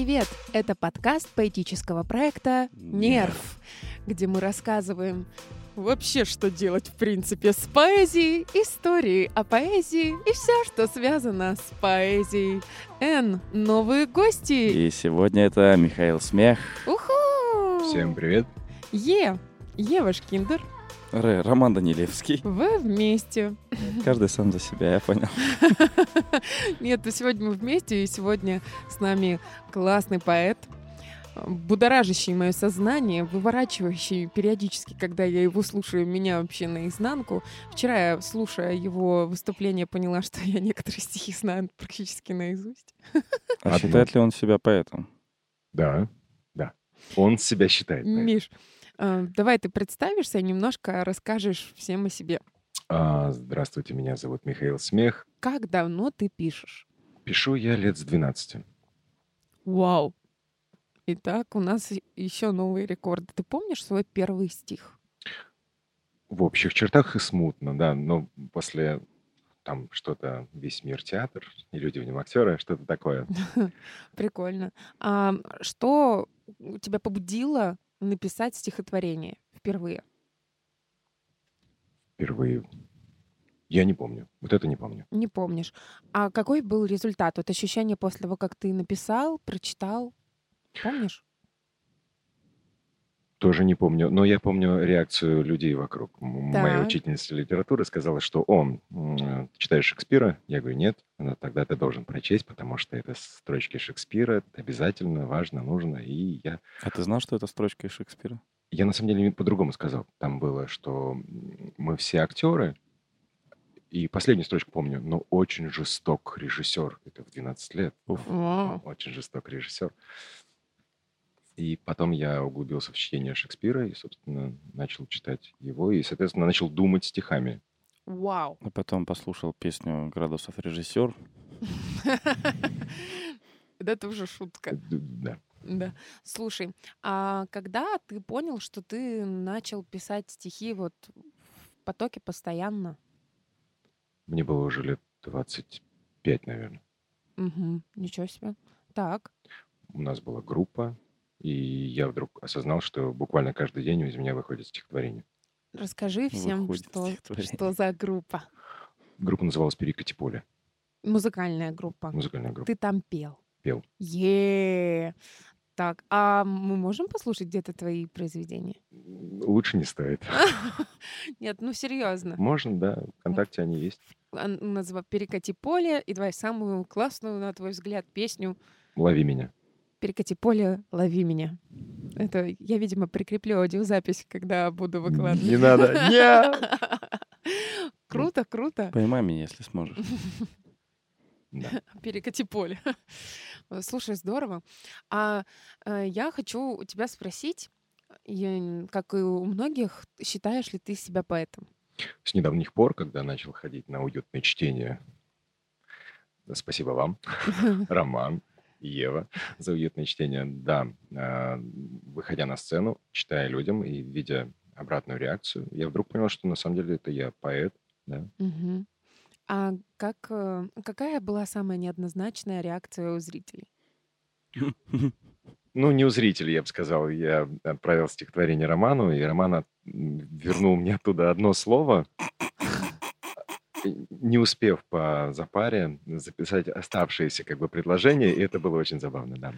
Привет! Это подкаст поэтического проекта «Нерв», где мы рассказываем вообще, что делать в принципе с поэзией, истории о поэзии и все, что связано с поэзией. Н. Новые гости. И сегодня это Михаил Смех. Уху! Всем привет. Е. Ева Шкиндер. Р. Роман Данилевский. Вы вместе. Каждый сам за себя, я понял. Нет, ну сегодня мы вместе, и сегодня с нами классный поэт, будоражащий мое сознание, выворачивающий периодически, когда я его слушаю, меня вообще наизнанку. Вчера я, слушая его выступление, поняла, что я некоторые стихи знаю практически наизусть. А считает ли он себя поэтом? Да, да. Он себя считает. поэтом. Миш, давай ты представишься и немножко расскажешь всем о себе. А, здравствуйте, меня зовут Михаил Смех. Как давно ты пишешь? Пишу я лет с 12. Вау! Итак, у нас еще новые рекорды. Ты помнишь свой первый стих? В общих чертах и смутно, да, но после там что-то «Весь мир театр» и «Люди в нем актеры», что-то такое. Прикольно. А что тебя побудило написать стихотворение впервые? Впервые. Я не помню. Вот это не помню. Не помнишь. А какой был результат? Вот ощущение после того, как ты написал, прочитал? Помнишь? Тоже не помню, но я помню реакцию людей вокруг. М- Моя Так. учительница литературы сказала, что он читаешь Шекспира? Я говорю, нет. Она, тогда ты должен прочесть, потому что это строчки Шекспира, это обязательно, важно, нужно. И я А ты знал, что это строчка из Шекспира? Я на самом деле по-другому сказал. Там было, что мы все актеры, и последнюю строчку помню, но очень жесток режиссер. Это в 12 лет. Уф. Вау. Очень жесток режиссер. И потом я углубился в чтение Шекспира и, собственно, начал читать его. И, соответственно, начал думать стихами. Вау. А потом послушал песню «Градусов режиссер». Да, Это уже шутка. Да. Да. Слушай, а когда ты понял, что ты начал писать стихи вот в потоке постоянно? Мне было уже лет 25, наверное. Угу. Ничего себе. Так. У нас была группа, и я вдруг осознал, что буквально каждый день из меня выходит стихотворение. Расскажи всем, Выходит что, что за группа. Группа называлась «Перекати поле». Музыкальная группа. Музыкальная группа. Ты там пел. Пел. е Так, а мы можем послушать где-то твои произведения? Лучше не стоит. Нет, ну серьезно. Можно, да. ВКонтакте они есть. Назва «Перекати поле» и давай самую классную, на твой взгляд, песню Лови меня. «Перекати поле, лови меня». Это я, видимо, прикреплю аудиозапись, когда буду выкладывать. Не надо. Нет. Круто, круто. Поймай меня, если сможешь. Да. Перекати поле. Слушай, здорово. А э, я хочу у тебя спросить, как и у многих, считаешь ли ты себя поэтом? С недавних пор, когда начал ходить на уютное чтение, спасибо вам, Роман, Ева, за уютное чтение, да, а, выходя на сцену, читая людям и видя обратную реакцию, я вдруг понял, что на самом деле это я поэт, да. Мгм. А как, э, какая была самая неоднозначная реакция у зрителей? Ну, не у зрителей, я бы сказал. Я отправил стихотворение Роману, и Роман вернул мне оттуда одно слово, не успев по запаре записать оставшиеся как бы предложения, и это было очень забавно, да.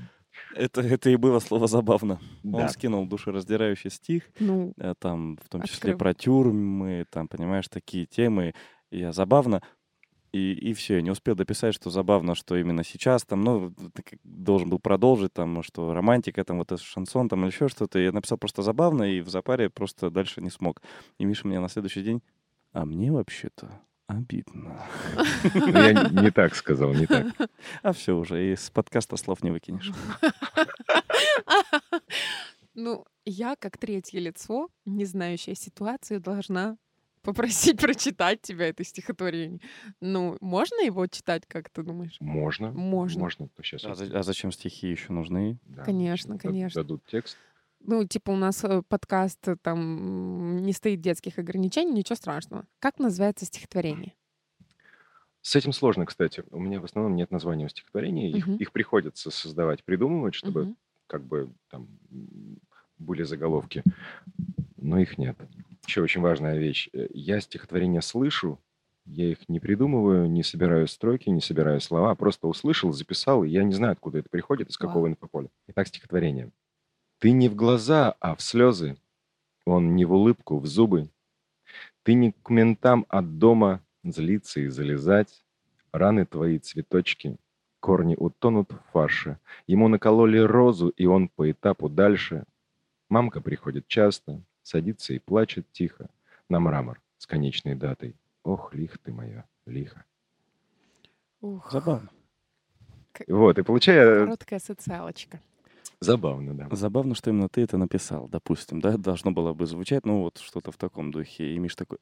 Это, это и было слово забавно. Да. Он скинул душераздирающий стих, Ну, э, там, в том числе Открыл. про тюрьмы, там, понимаешь, такие темы. И Я забавно. И, и все, я не успел дописать, что забавно, что именно сейчас там, ну, должен был продолжить, там, что романтика, там, вот этот шансон, там, или еще что-то. Я написал просто забавно, и в запаре просто дальше не смог. И Миша мне на следующий день, а мне вообще-то обидно. Ну, Я не так сказал, не так. А все уже, из подкаста слов не выкинешь. ну, я как третье лицо, не знающая ситуации, должна попросить прочитать тебя это стихотворение. Ну, можно его читать, как ты думаешь? Можно. Можно. Можно. Сейчас А, а зачем стихи еще нужны? Конечно, конечно. Дадут текст. Ну, типа у нас э, подкаст, э, там не стоит детских ограничений, ничего страшного. Как называется стихотворение? С этим сложно, кстати. У меня в основном нет названия у стихотворений. Их, Мгм. их приходится создавать, придумывать, чтобы Мгм. как бы там были заголовки. Но их нет. Еще очень важная вещь. Э, Я стихотворения слышу, я их не придумываю, не собираю строки, не собираю слова, а просто услышал, записал, и я не знаю, откуда это приходит, из какого инфополя. Итак, стихотворение. Ты не в глаза, а в слезы. Он не в улыбку, в зубы. Ты не к ментам от дома злиться и залезать. Раны твои цветочки, корни утонут в фарше. Ему накололи розу, и он по этапу дальше. Мамка приходит часто, садится и плачет тихо на мрамор с конечной датой. Ох, лих ты моя, лихо. Ух, Забавно. Вот, и получая... короткая социалочка. Забавно, да. Забавно, что именно ты это написал, допустим, да? Должно было бы звучать, ну, вот что-то в таком духе. И Миш такой...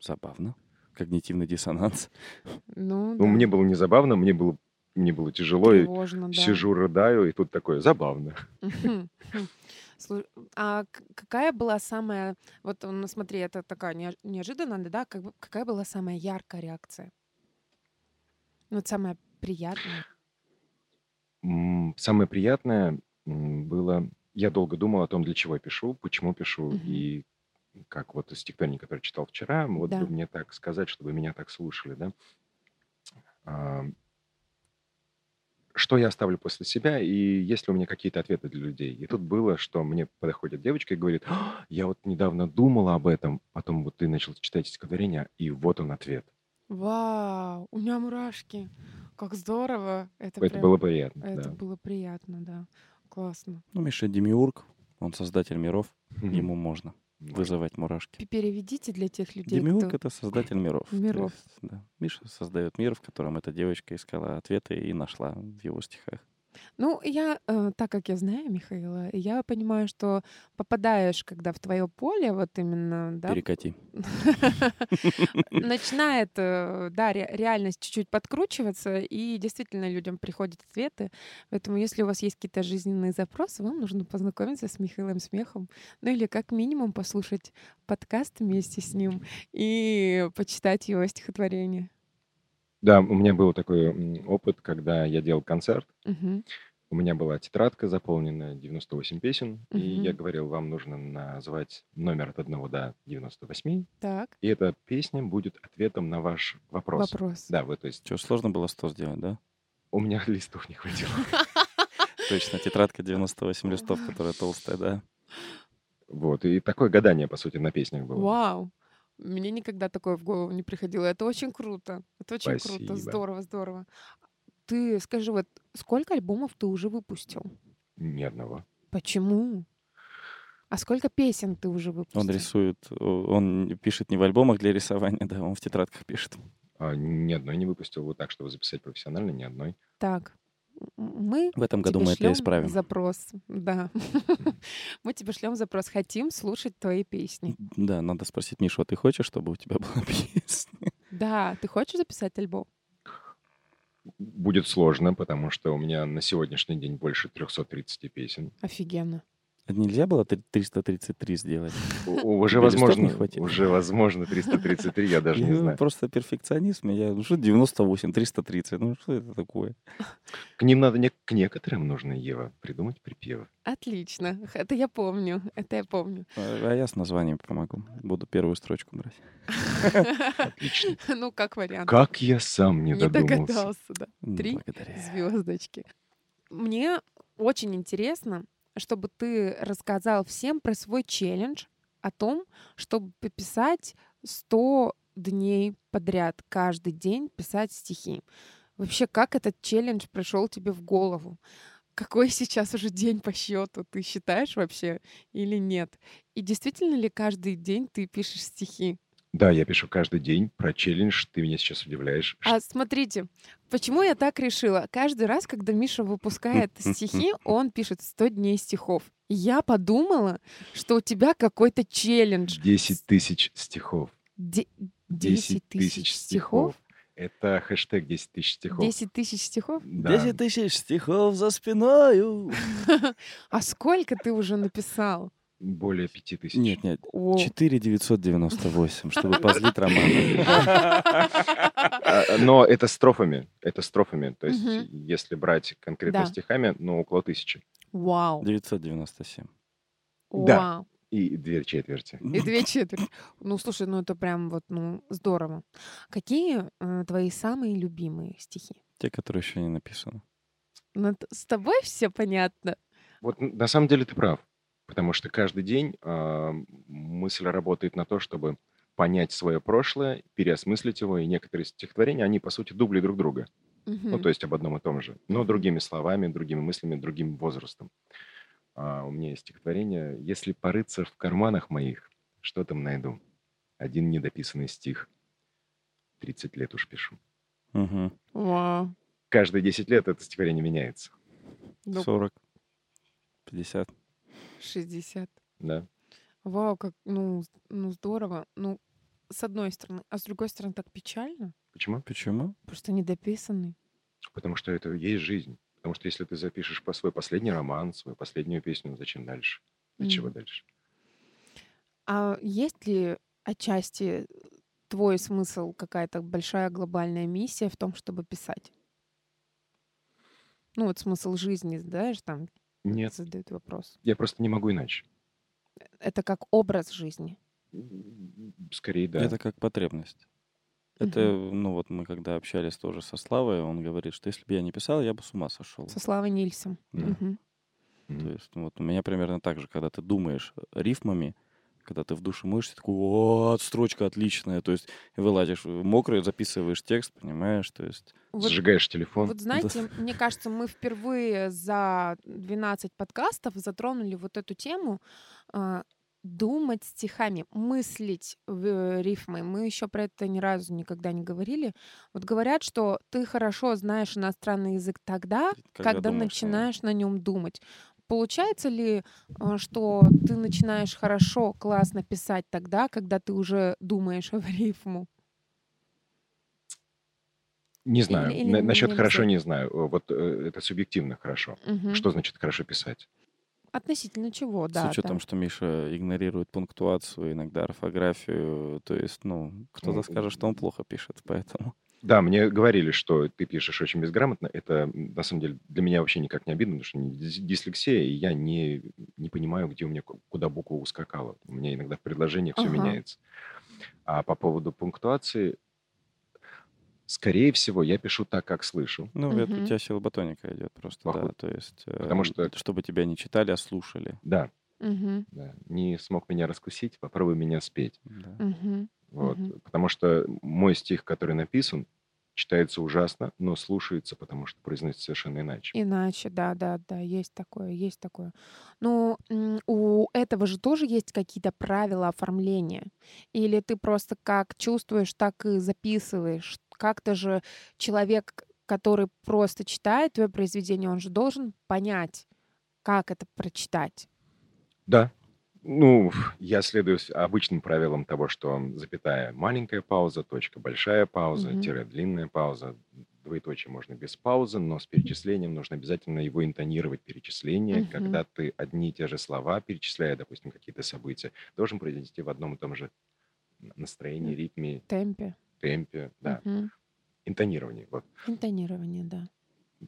Забавно. Когнитивный диссонанс. Ну, Ну, да. мне было не забавно, мне было, мне было тяжело, и Тревожно, да. сижу, рыдаю, и тут такое забавно. А какая была самая, вот ну, смотри, это такая неож- неожиданная, да, как какая была самая яркая реакция? Ну, вот самая приятная. Самое приятное м, было... Я долго думал о том, для чего я пишу, почему пишу, Мгм. и как вот из стихотворений, которые читал вчера, вот Да. бы мне так сказать, чтобы меня так слушали, да. А, Что я оставлю после себя, и есть ли у меня какие-то ответы для людей. И тут было, что мне подходит девочка и говорит, «А, я вот недавно думала об этом, потом вот ты начал читать стихотворение, и вот он ответ. Вау, у меня мурашки. Как здорово. Это, Это прям- было приятно, Это да. было приятно, да. Классно. Ну, Миша Демиург, он создатель миров, ему можно вызывать муражки. П- Переведите для тех людей, Демиург — кто... это создатель миров. Миров. есть, да. Миша создает мир, в котором эта девочка искала ответы и нашла в его стихах. Ну, я, э, так как я знаю Михаила, я понимаю, что попадаешь, когда в твое поле, вот именно, да, Перекати. начинает, э, да, ре- реальность чуть-чуть подкручиваться, и действительно людям приходят ответы. Поэтому, если у вас есть какие-то жизненные запросы, вам нужно познакомиться с Михаилом Смехом, ну или как минимум послушать подкаст вместе с ним и почитать его стихотворение. Да, у меня был такой опыт, когда я делал концерт. Мгм. У меня была тетрадка заполнена 98 песен, и я Мгм. говорил, вам нужно назвать номер от 1 до 98, Так, и эта песня будет ответом на ваш вопрос. вопрос. Да, вы, то есть Что, сложно было 100 сделать, да? у меня листов не хватило. Точно, тетрадка 98 листов, которая толстая, да. Вот, и такое гадание, по сути, на песнях было. Вау! Мне никогда такое в голову не приходило. Это очень круто. Это очень круто. Спасибо. Здорово, здорово. Ты скажи, вот сколько альбомов ты уже выпустил? Ни одного. Почему? А сколько песен ты уже выпустил? Он рисует, он пишет не в альбомах для рисования, да, он в тетрадках пишет. А, ни одной не выпустил вот так, чтобы записать профессионально, ни одной. Так, мы В этом году тебе мы это исправим. запрос. Да. Мы тебе шлем запрос. Хотим слушать твои песни. Да, надо спросить Мишу, а ты хочешь, чтобы у тебя была песня? Да, ты хочешь записать альбом? Будет сложно, потому что у меня на сегодняшний день больше 330 песен. Офигенно. Нельзя было три- 333 сделать? У- Уже не возможно, уже возможно 333, я даже не Я знаю. Просто перфекционизм. Я, ну что 98, 330, ну что это такое? К ним надо, не, к некоторым нужно, Ева, придумать припевы. Отлично. Это я помню. Это я помню. А а я с названием помогу. Буду первую строчку брать. Отлично. Ну, как вариант. Как я сам не Не додумался. догадался, да. Три звездочки. Мне очень интересно, чтобы ты рассказал всем про свой челлендж о том, чтобы пописать 100 дней подряд, каждый день писать стихи. Вообще, как этот челлендж пришел тебе в голову? Какой сейчас уже день по счету? Ты считаешь вообще или нет? И действительно ли каждый день ты пишешь стихи? Да, я пишу каждый день про челлендж. Ты меня сейчас удивляешь. А смотрите, почему я так решила? Каждый раз, когда Миша выпускает стихи, он пишет 100 дней стихов. И Я подумала, что у тебя какой-то челлендж. 10 тысяч стихов. Де- 10 10 тысяч стихов? Это хэштег 10 тысяч стихов. 10 тысяч стихов? Да. тысяч стихов за спиною. А сколько ты уже написал? Более пяти тысяч. Нет, нет, О, 4998, чтобы позлить Романа. А, Но это строфами. Это строфами. То есть, если брать конкретно стихами, ну, около тысячи. Вау. 997. Да. И две четверти. И две четверти. Ну, слушай, ну это прям вот, ну, здорово. Какие э, твои самые любимые стихи? Те, которые еще не написаны. Ну, с тобой все понятно. Вот на самом деле ты прав. Потому что каждый день а, мысль работает на то, чтобы понять свое прошлое, переосмыслить его, и некоторые стихотворения, они, по сути, дубли друг друга. Ну, Мгм. то есть об одном и том же, но другими словами, другими мыслями, другим возрастом. А, у меня есть стихотворение «Если порыться в карманах моих, что там найду?» Один недописанный стих. 30 лет уж пишу. Мгм. Вау. Каждые 10 лет это стихотворение меняется. Ну, 40, 50. 60. Да. Вау, как, ну, ну, здорово. Ну, с одной стороны. А с другой стороны, так печально. Почему? Почему? Просто недописанный. Потому что это и есть жизнь. Потому что если ты запишешь по свой последний роман, свою последнюю песню, зачем дальше? Для чего Мгм. дальше? А есть ли отчасти твой смысл, какая-то большая глобальная миссия в том, чтобы писать? Ну, вот смысл жизни, знаешь, там Нет, задают вопрос. я просто не могу иначе. Это как образ жизни. Скорее, да. Это как потребность. Это, ну вот мы когда общались тоже со Славой, он говорит, что если бы я не писал, я бы с ума сошел. Со Славой Нильсом. Да. Мгм. То есть, ну, вот у меня примерно так же, когда ты думаешь рифмами, когда ты в душе мышцы, такой, о, строчка отличная, то есть вылазишь мокрый, записываешь текст, понимаешь, то есть... Вот, Сжигаешь телефон. вот знаете, мне кажется, мы впервые за 12 подкастов затронули вот эту тему а, думать стихами, мыслить в э, рифмой. Мы еще про это ни разу никогда не говорили. Вот говорят, что ты хорошо знаешь иностранный язык тогда, когда, думаешь на нем. начинаешь на нем думать. Получается ли, а, что ты начинаешь хорошо, классно писать тогда, когда ты уже думаешь в рифму? Не знаю. или На- не Насчет хорошо обязательно? не знаю. Э, Вот э, это субъективно хорошо. Мгм. Что значит хорошо писать? Относительно чего, да. С учетом, да. что Миша игнорирует пунктуацию, иногда орфографию, то есть, ну, кто-то скажет, что он плохо пишет, поэтому... Да, мне говорили, что ты пишешь очень безграмотно. Это, на самом деле, для меня вообще никак не обидно, потому что дислексия, и я не, не понимаю, где у меня, ку- куда буква ускакала. У меня иногда в предложениях все Ага. меняется. А по поводу пунктуации, скорее всего, я пишу так, как слышу. Ну, это у тебя сила батоника идет просто, да, Походу. то есть... э, Потому что- Чтобы тебя не читали, а слушали. Да, Мгм, да. Не смог меня раскусить, попробуй меня спеть. Да. мгм. Вот. Мгм. Потому что мой стих, который написан, читается ужасно, но слушается, потому что произносится совершенно иначе. Иначе, да, да, да, есть такое, есть такое. Но м, у этого же тоже есть какие-то правила оформления. Или ты просто как чувствуешь, так и записываешь. Как-то же человек, который просто читает твое произведение, он же должен понять, как это прочитать. Да. Ну, я следую обычным правилам того, что запятая маленькая пауза, точка большая пауза, Мгм. тире длинная пауза, двоеточие можно без паузы, но с перечислением нужно обязательно его интонировать перечисление, Мгм. когда ты одни и те же слова, перечисляя, допустим, какие-то события, должен произнести в одном и том же настроении, ритме, темпе. темпе, да, Мгм. интонировании. Вот. Интонирование, да.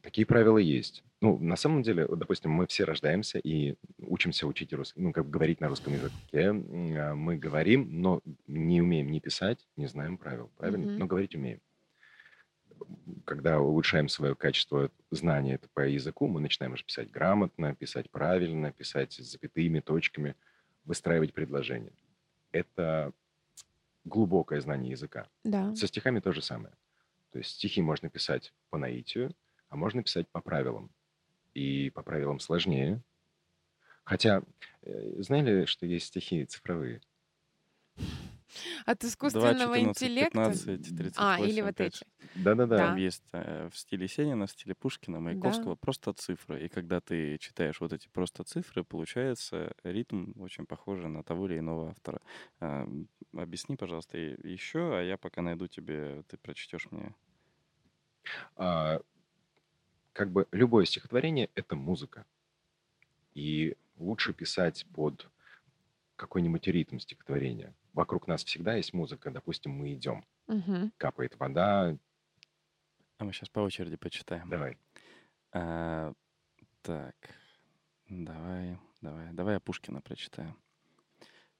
Такие правила есть. Ну, на самом деле, допустим, мы все рождаемся и учимся учить русский, ну, как бы говорить на русском языке. А, Мы говорим, но не умеем ни писать, не знаем правил, правильно? Мгм. Но говорить умеем. Когда улучшаем свое качество знания по языку, мы начинаем уже писать грамотно, писать правильно, писать с запятыми, точками, выстраивать предложения. Это глубокое знание языка. Да. Со стихами то же самое. То есть стихи можно писать по наитию, а можно писать по правилам. И по правилам сложнее. Хотя, э, знали, что есть стихи цифровые? От 2, искусственного 14, интеллекта? 15, 38, А, или вот 5. эти. Да-да-да. Да. Там есть э, в стиле Сенина, в стиле Пушкина, Маяковского просто цифры. И когда ты читаешь вот эти просто цифры, получается ритм очень похожий на того или иного автора. М, объясни, пожалуйста, еще, а я пока найду тебе, ты прочтешь мне. А, как бы любое стихотворение — это музыка. И лучше писать под какой-нибудь ритм стихотворения. Вокруг нас всегда есть музыка. Допустим, мы идем. Мгм. Капает вода. А мы сейчас по очереди почитаем. Давай. А, так, давай, давай, давай я Пушкина прочитаю.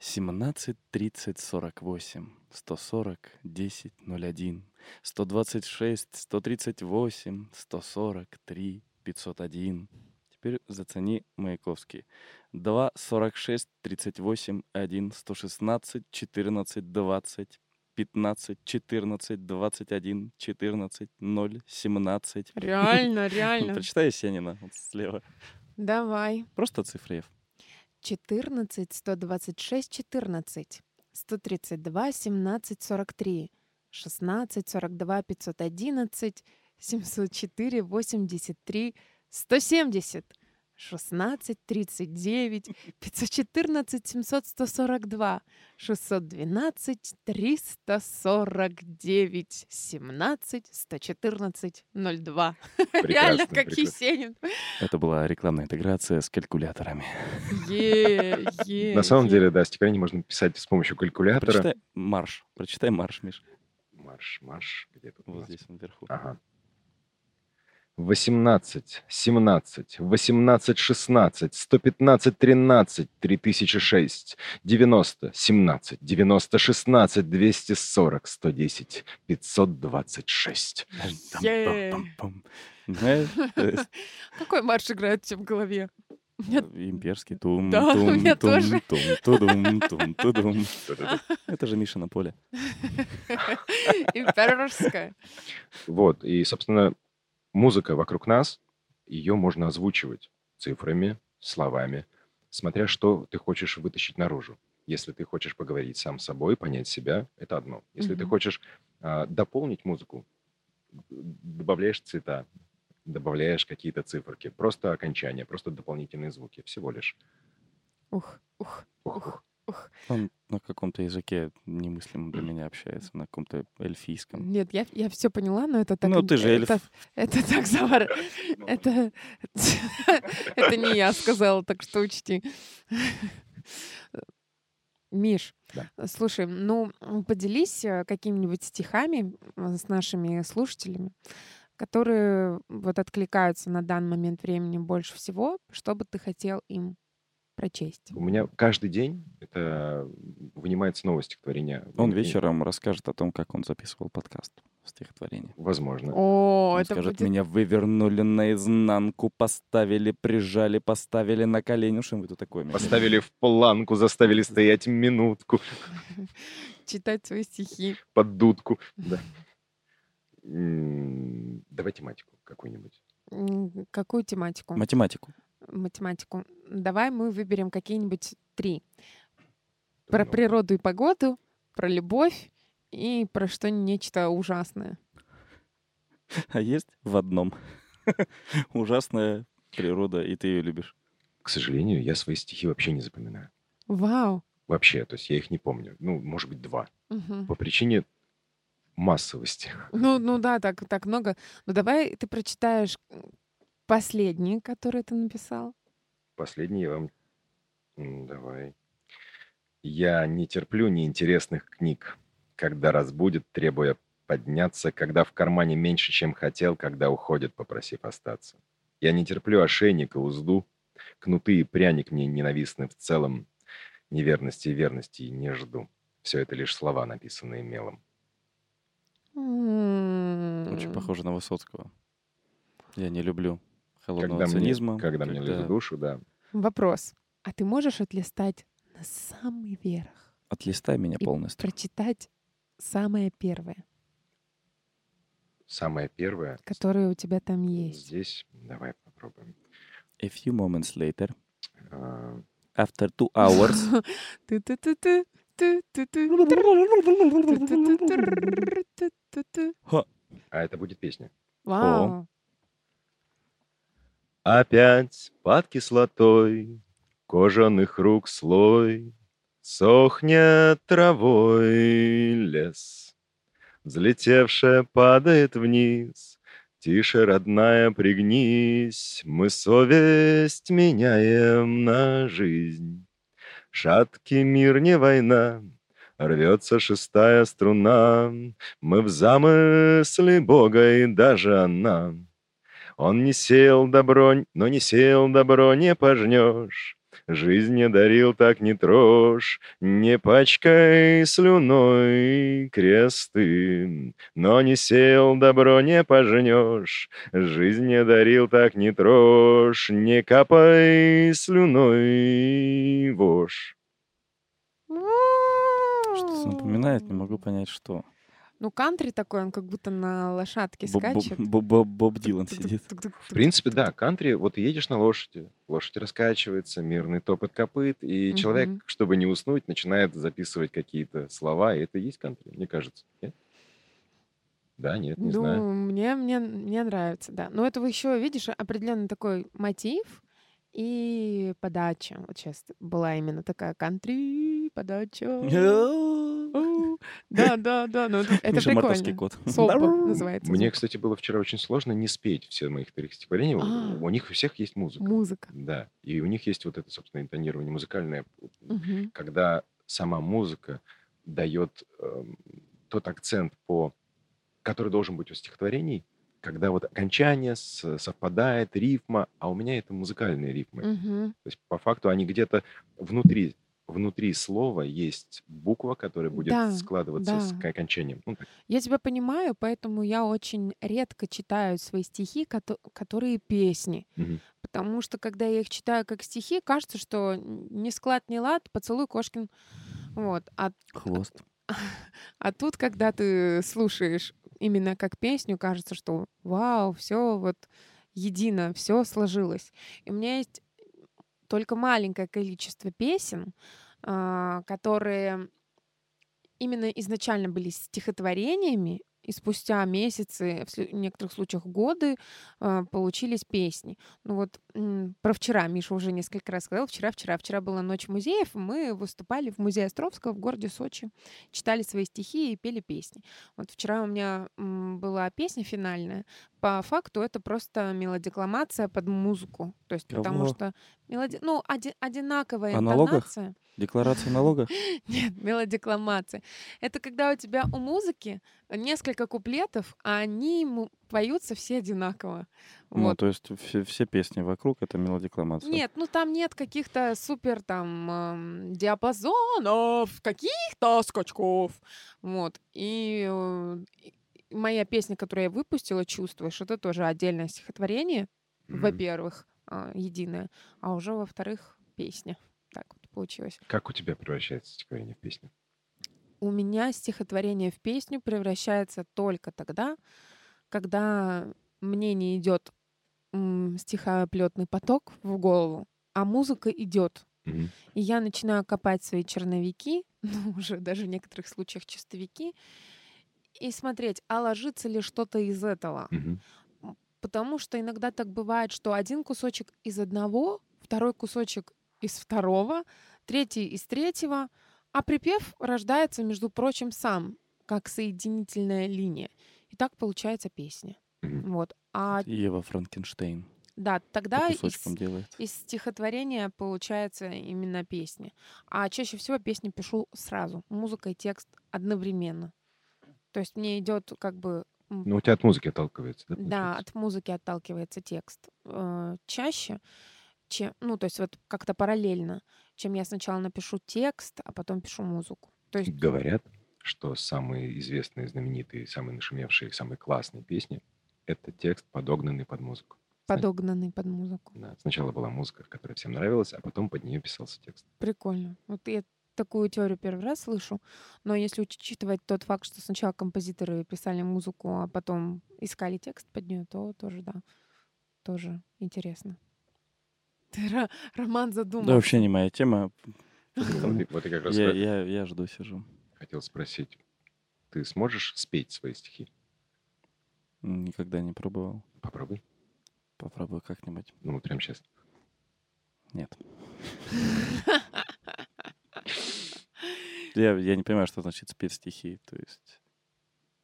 17, 30, 48, 140, 10, 01, 126, 138, 143, 501. Теперь зацени Маяковский. 2, 46, 38, 1, 116, 14, 20, 15, 14, 21, 14, 0, 17. Реально, реально. Прочитай Есенина вот слева. Давай. Просто цифры. 14, 126, 14, 132, 17, 43, 16, 42, 511, 704, 83, 170, 16, 39, 514, 700, 142, 612, 349, 17, 114, 02. Реально, как прекрасно. Есенин. Это была рекламная интеграция с калькуляторами. Е, е, На самом деле, да, стихотворение можно писать с помощью калькулятора. Прочитай марш. Прочитай марш, Миш. Марш, марш. Где тут Вот здесь он вверху. Ага. 18, 17, 18, 16, 115, 13, 3006, 90, 17, 90, 16, 240, 110, 526. Е. Пам-пам-пам. Знаешь, то есть, Какой марш играет у тебя в голове? Нет. э, имперский тум, Да, у тум, меня тум, тоже. тум, тудум, тум, тудум. Это же Миша на поле. Императорская. Вот, и, собственно, музыка вокруг нас, ее можно озвучивать цифрами, словами, смотря что ты хочешь вытащить наружу. Если ты хочешь поговорить сам с собой, понять себя, это одно. Если ты Мгм. хочешь а, дополнить музыку, добавляешь цвета, добавляешь какие-то циферки, просто окончания, просто дополнительные звуки, всего лишь. Ух, ух, Ух, ух. Он на каком-то языке немыслимом для меня общается, на каком-то эльфийском. Нет, я, я все поняла, но это так... Ну, ты же эльф. Это, это так завар... Это... Это не я сказала, так что учти. Миш, Да. слушай, ну, поделись э, какими-нибудь стихами э, с нашими слушателями, которые вот откликаются на данный момент времени больше всего, что бы ты хотел им прочесть. У меня каждый день это вынимается новое стихотворение. Он И- вечером расскажет о том, как он записывал подкаст в стихотворении. Возможно. О, Он это скажет, будет... меня вывернули наизнанку, поставили, прижали, поставили на колени. Что вы тут такое? Поставили в планку, заставили стоять минутку читать свои стихи. под дудку. Да. Давай тематику какую-нибудь. Какую тематику? Математику. Математику. Давай мы выберем какие-нибудь три. Про Ну, природу и погоду, про любовь и про что нечто ужасное. А есть в одном. Ужасная природа, и ты ее любишь. К сожалению, я свои стихи вообще не запоминаю. Вау. Вообще, то есть я их не помню. Ну, может быть, два. Мгм. По причине массовости. Ну, ну да, так, так много. Ну давай ты прочитаешь последний, который ты написал. Последний я вам... Давай. Я не терплю неинтересных книг, когда разбудит, требуя подняться, когда в кармане меньше, чем хотел, когда уходит, попросив остаться. Я не терплю ошейник и узду, кнуты и пряник мне ненавистны в целом, неверности и верности не жду. Все это лишь слова, написанные мелом. Очень похоже на Высоцкого. Я не люблю холодного Когда мне, цинизма. когда мне лезет в душу, да. Вопрос. А ты можешь отлистать на самый верх Отлистай меня И полностью. прочитать самое первое, Самое первое которое у тебя там есть? здесь, давай попробуем. A few moments later, А, after two hours, а это будет песня. Вау. Опять под кислотой кожаных рук слой Сохнет травой лес. Взлетевшая падает вниз. Тише, родная, пригнись. Мы совесть меняем на жизнь. Шаткий мир не война, Рвется шестая струна, Мы в замысле Бога и даже она. Он не сел добро, но не сел добро не пожнешь. Жизнь не дарил, так не трожь, не пачкай слюной кресты. Но не сел, добро не пожнешь, жизнь не дарил, так не трожь, не капай слюной вошь. Что-то напоминает, не могу понять, что. Ну, кантри такой, он как будто на лошадке скачет. Боб Боб- Боб Дилан сидит. В принципе, да, кантри, вот едешь на лошади, лошадь раскачивается, мирный топот копыт, и человек, чтобы не уснуть, начинает записывать какие-то слова, и это и есть кантри, мне кажется. Нет? Да, нет, не ну, знаю. мне, мне, мне нравится, да. Но это еще, видишь, определенный такой мотив и подача. Вот сейчас была именно такая кантри подача. Да, да, да. Ну, это, Миша прикольно. кот. Солпа называется. Мне, кстати, было вчера очень сложно не спеть все моих старых стихотворений. У- А. У них у всех есть музыка. Музыка. Да, и у них есть вот это, собственно, интонирование музыкальное, когда сама музыка дает эм, тот акцент, по, который должен быть у стихотворений, когда вот окончание с- совпадает, рифма, а у меня это музыкальные рифмы. Мгм. То есть по факту они где-то внутри, внутри слова есть буква, которая будет Да, складываться с да. к- окончанием. Ну, так. Я тебя понимаю, поэтому я очень редко читаю свои стихи, кото- которые песни. Мгм. Потому что, когда я их читаю как стихи, кажется, что ни склад, ни лад, поцелуй Кошкин. Вот. А, Хвост. а тут, когда ты слушаешь именно как песню, кажется, что вау, все вот едино, все сложилось. И у меня есть только маленькое количество песен, а, которые именно изначально были стихотворениями, и спустя месяцы, в некоторых случаях годы, а, получились песни. Ну вот про вчера Миша уже несколько раз сказал. Вчера, вчера, вчера была ночь музеев, мы выступали в музее Островского в городе Сочи, читали свои стихи и пели песни. Вот вчера у меня была песня финальная. По факту это просто мелодикламация под музыку. То есть потому Кого? что мелоди... ну, оди- одинаковая О налогах? интонация. Декларация налога? Нет, мелодикламация. Это когда у тебя у музыки несколько куплетов, а они поются все одинаково. Ну, Вот. то есть все, все песни вокруг — это мелодикламация. Нет, ну там нет каких-то супер там эм, диапазонов, каких-то скачков. Вот. И, э, моя песня, которую я выпустила, «Чувствуешь», это тоже отдельное стихотворение, Мгм. во-первых, а, единое, а уже во-вторых, песня. Так вот получилось. Как у тебя превращается стихотворение в песню? у меня стихотворение в песню превращается только тогда, когда мне не идет стихоплетный поток в голову, а музыка идет. Мгм. И я начинаю копать свои черновики, ну, уже даже в некоторых случаях чистовики, и смотреть, а ложится ли что-то из этого. Мгм. Потому что иногда так бывает, что один кусочек из одного, второй кусочек из второго, третий из третьего, а припев рождается, между прочим, сам, как соединительная линия. И так получается песня. Мгм. Вот. А Ева Франкенштейн да, тогда из, делает. из стихотворения получается именно песня. А чаще всего песни пишу сразу, музыка и текст одновременно. То есть мне идет как бы Ну, у тебя от музыки отталкивается, да? да, получается? от музыки отталкивается текст э, чаще, чем, ну, то есть вот как-то параллельно, чем я сначала напишу текст, а потом пишу музыку. То есть, Говорят, что самые известные, знаменитые, самые нашумевшие, самые классные песни — это текст, подогнанный под музыку. Подогнанный под музыку. Да, сначала была музыка, которая всем нравилась, а потом под нее писался текст. Прикольно. Вот я такую теорию первый раз слышу, но если учитывать тот факт, что сначала композиторы писали музыку, а потом искали текст под нее, то тоже, да, тоже интересно. Ты, Роман, задумался. Да, вообще не моя тема. Вот Я, я, я жду, сижу. хотел спросить, ты сможешь спеть свои стихи? Никогда не пробовал. Попробуй. Попробую как-нибудь. Ну, вот прямо сейчас. Нет. Я, я не понимаю, что значит спеть стихи. То есть...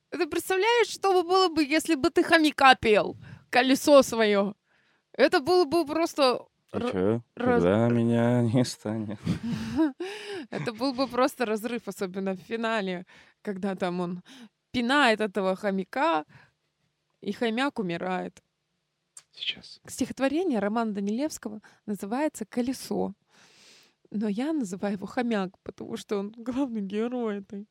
Ты представляешь, что бы было бы, если бы ты хомяка пел? Колесо свое. Это было бы просто И Р- чё? раз- Когда меня не станет. Это был бы просто разрыв, особенно в финале, когда там он пинает этого хомяка, и хомяк умирает. Сейчас. Стихотворение Романа Данилевского называется «Колесо». Но я называю его хомяк, потому что он главный герой этой.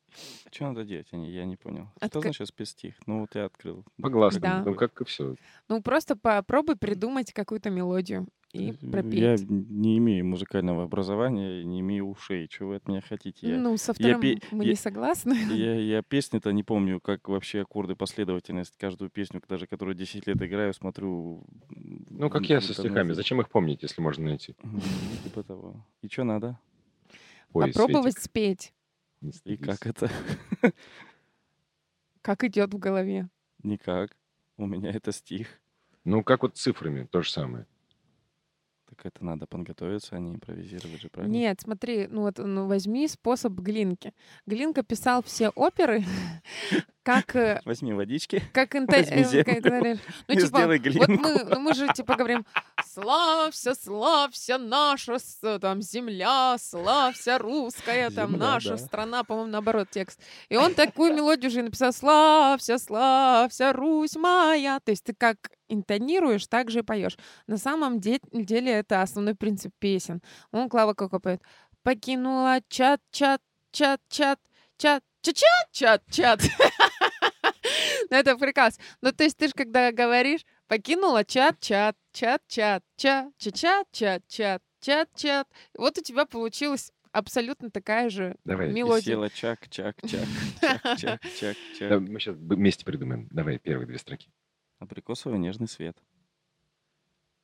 Что надо делать? Я не, я не понял. Отка- Что значит спецстих? Ну, вот я открыл. По глазкам. Да. Ну, как и все. Ну, просто попробуй придумать какую-то мелодию и пропеть. Я не имею музыкального образования, не имею ушей. Чего вы от меня хотите? Я, Ну, со я вторым пе- мы я- не согласны. я, я песни-то не помню, как вообще аккорды, последовательность. Каждую песню, даже которую 10 лет играю, смотрю. Ну, как я со стихами. Зачем их помнить, если можно найти? М, Типа того. И что надо? Ой, Попробовать Светик, спеть, И как это? как идет в голове. Никак. У меня это стих. Ну, как вот с цифрами, то же самое. Так это надо подготовиться, а не импровизировать же, правильно? Нет, смотри, ну вот ну, возьми способ Глинки. Глинка писал все оперы как э, Возьми водички как инте- Возьми э, землю как ну типа сделай вот глинку. мы ну, мы же типа говорим славься славься наша там земля славься русская там Земля, наша да. страна по-моему наоборот текст и он такую мелодию же написал славься славься Русь моя то есть ты как интонируешь так же и поешь на самом де- деле это основной принцип песен он Клава Коко поет покинула чат чат чат чат чат чат чат чат чат ну, это приказ. Ну, то есть ты же, когда говоришь, покинула чат-чат, чат-чат, чат-чат, чат-чат, чат-чат. Вот у тебя получилась абсолютно такая же Давай. Мелодия. села чак, чак, чак, чак, чак, чак, чак. мы сейчас вместе придумаем. Давай, первые две строки. Абрикосовый нежный свет.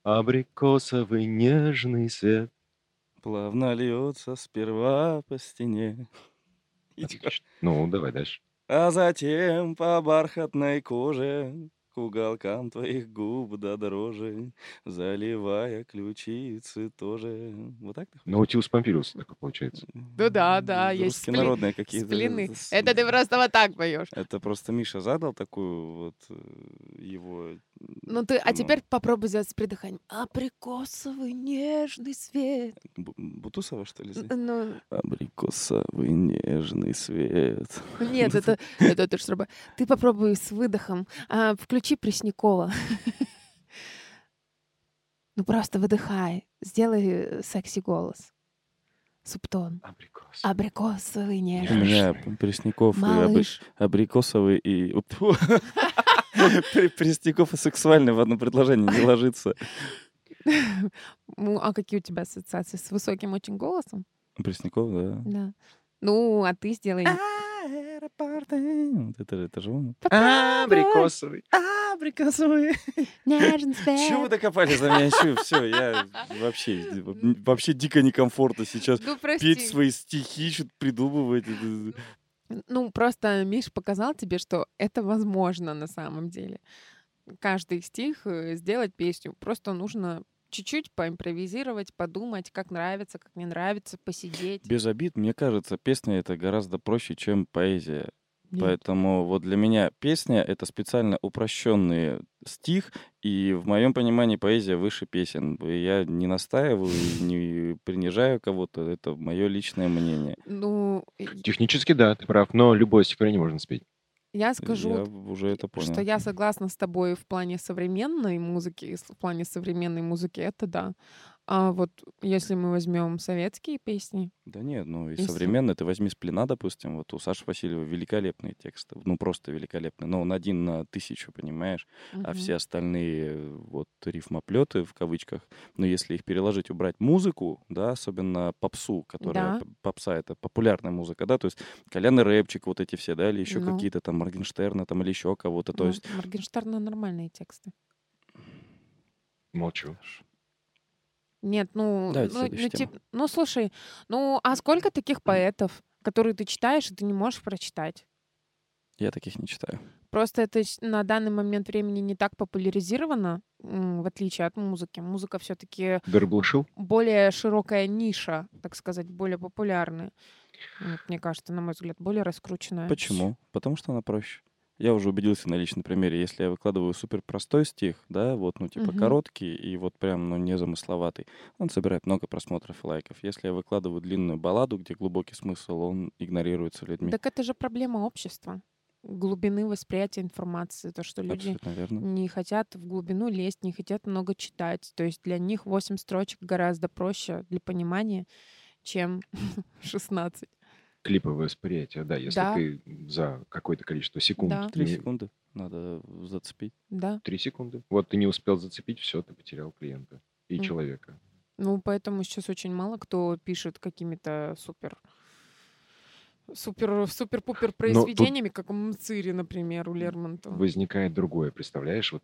Абрикосовый нежный свет. Плавно льется сперва по стене. Отлично. Ну, давай дальше. А затем по бархатной коже к уголкам твоих губ до дрожи, заливая ключицы тоже. Вот так ты хочешь? Наутилус Помпилиус такой получается. Ну да, да, есть Русские спли- народные какие-то. Сплины. Это ты просто вот так поешь. Это просто Миша задал такую вот э, его... Ну ты, а теперь попробуй сделать с придыханием. Абрикосовый нежный свет. Бу- Бутусова, что ли? Ну, Абрикосовый нежный свет. нет, это, это ты что Ты попробуй с выдохом. А, включи Преснякова. Ну просто выдыхай. Сделай э, секси голос. Субтон. Абрикос. Абрикосовый У нежный. меня Пресняков и абри- Малыш. абрикосовый и... Тьфу. Пре- Пресняков и сексуальный в одно предложение не ложится. Ну, а какие у тебя ассоциации? С высоким очень голосом? Пресняков, да. Да. Ну, а ты сделай... Аэропорты. Вот это же, это же он. Абрикосовый. Абрикосовый. Нежный Чего вы свет. докопались за меня? Все, я вообще, вообще дико некомфортно сейчас Ну, петь свои стихи, что-то придумывать. Ну, просто Миш показал тебе, что это возможно на самом деле. Каждый стих э, сделать песню. Просто нужно чуть-чуть поимпровизировать, подумать, как нравится, как не нравится, посидеть. Без обид, мне кажется, песня это гораздо проще, чем поэзия. Нет. Поэтому вот для меня песня — это специально упрощенный стих, и в моем понимании поэзия выше песен. И Я не настаиваю, не принижаю кого-то, это мое личное мнение. Ну, Технически, да, ты прав, но любое стихотворение можно спеть. Я скажу, Я уже это понял. что я согласна с тобой в плане современной музыки, в плане современной музыки, это да. А вот если мы возьмем советские песни, Да нет, ну и Если- современно, ты возьми «Сплина», допустим, вот у Саши Васильева великолепные тексты, ну просто великолепные, но он один на тысячу, понимаешь, а мгм. все остальные вот рифмоплеты в кавычках, но если их переложить, убрать музыку, да, особенно попсу, которая Да. попса это популярная музыка, да, то есть Колян и Рэпчик, вот эти все, да, или еще Ну. какие-то там Моргенштерна там или еще кого-то, то Ну, есть Моргенштерна нормальные тексты. Молчу. Нет, ну, Давайте ну, ну, тип- ну, слушай, ну, а сколько таких поэтов, которые ты читаешь, и ты не можешь прочитать? я таких не читаю. Просто это на данный момент времени не так популяризировано, в отличие от музыки. Музыка все-таки более широкая ниша, так сказать, более популярная. Вот, мне кажется, на мой взгляд, более раскрученная. Почему? Потому что она проще. Я уже убедился на личном примере, если я выкладываю супер простой стих, да, вот, ну, типа Мгм. короткий и вот прям, ну, незамысловатый, он собирает много просмотров и лайков. Если я выкладываю длинную балладу, где глубокий смысл, он игнорируется людьми. Так это же проблема общества. Глубины восприятия информации. То, что люди не хотят в глубину лезть, не хотят много читать. То есть для них 8 строчек гораздо проще для понимания, чем 16. Клиповое восприятие, да. Если Да. ты за какое-то количество секунд... Да. Три не- секунды надо зацепить. Да. Три секунды. Вот ты не успел зацепить, все, ты потерял клиента и М. человека. Ну, поэтому сейчас очень мало кто пишет какими-то супер супер супер-пупер тут- произведениями, как у Мцири, например, у Лермонтова. Возникает другое, представляешь? Вот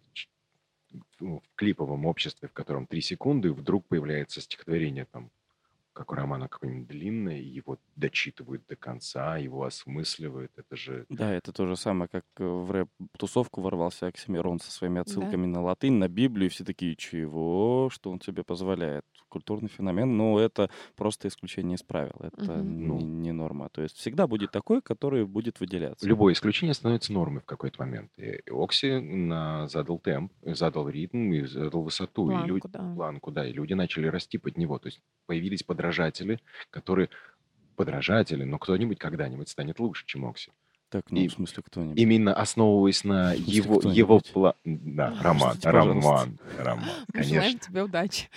ну, в клиповом обществе, в котором три секунды, вдруг появляется стихотворение там, как у романа какое-нибудь длинное, и его дочитывают до конца, его осмысливают. Это же Да, это то же самое, как э, в рэп-тусовку ворвался Оксимирон со своими отсылками на латынь, на Библию, и все такие, чего? Что он тебе позволяет? Культурный феномен, но это просто исключение из правил, это Мгм. Ну. не, не норма. То есть всегда будет такой, который будет выделяться. Любое исключение становится нормой в какой-то момент. И Окси на- задал темп, и задал ритм и задал высоту. и Планку, люди, да. планку, да. И люди начали расти под него. То есть появились подражатели, которые подражатели, но кто-нибудь когда-нибудь станет лучше, чем Окси. Так, ну, И- в смысле, кто-нибудь. Именно основываясь на смысле, его, его план... Да, А, Роман, пожалуйста. Роман, Роман, Мы желаем конечно. тебе удачи.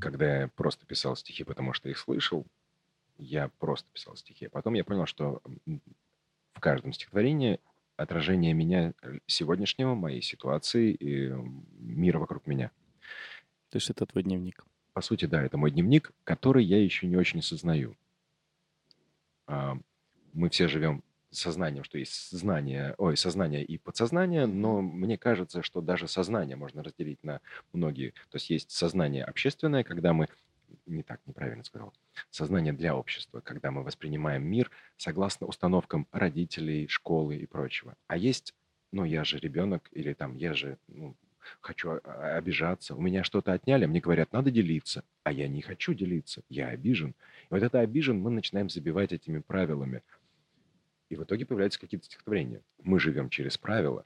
Когда я просто писал стихи, потому что их слышал, я просто писал стихи. А потом я понял, что в каждом стихотворении отражение меня э, сегодняшнего, моей ситуации и мира вокруг меня. То есть это твой дневник. По сути, да, это мой дневник, который я еще не очень сознаю. А, Мы все живем сознанием, что есть знание, ой, сознание и подсознание, но мне кажется, что даже сознание можно разделить на многие. То есть есть сознание общественное, когда мы не так, неправильно сказал. Сознание для общества, когда мы воспринимаем мир согласно установкам родителей, школы и прочего. А есть, ну, я же ребенок, или там, я же ну, хочу обижаться, у меня что-то отняли, мне говорят, надо делиться, а я не хочу делиться, я обижен. И вот это обижен мы начинаем забивать этими правилами. И в итоге появляются какие-то стихотворения. Мы живем через правила,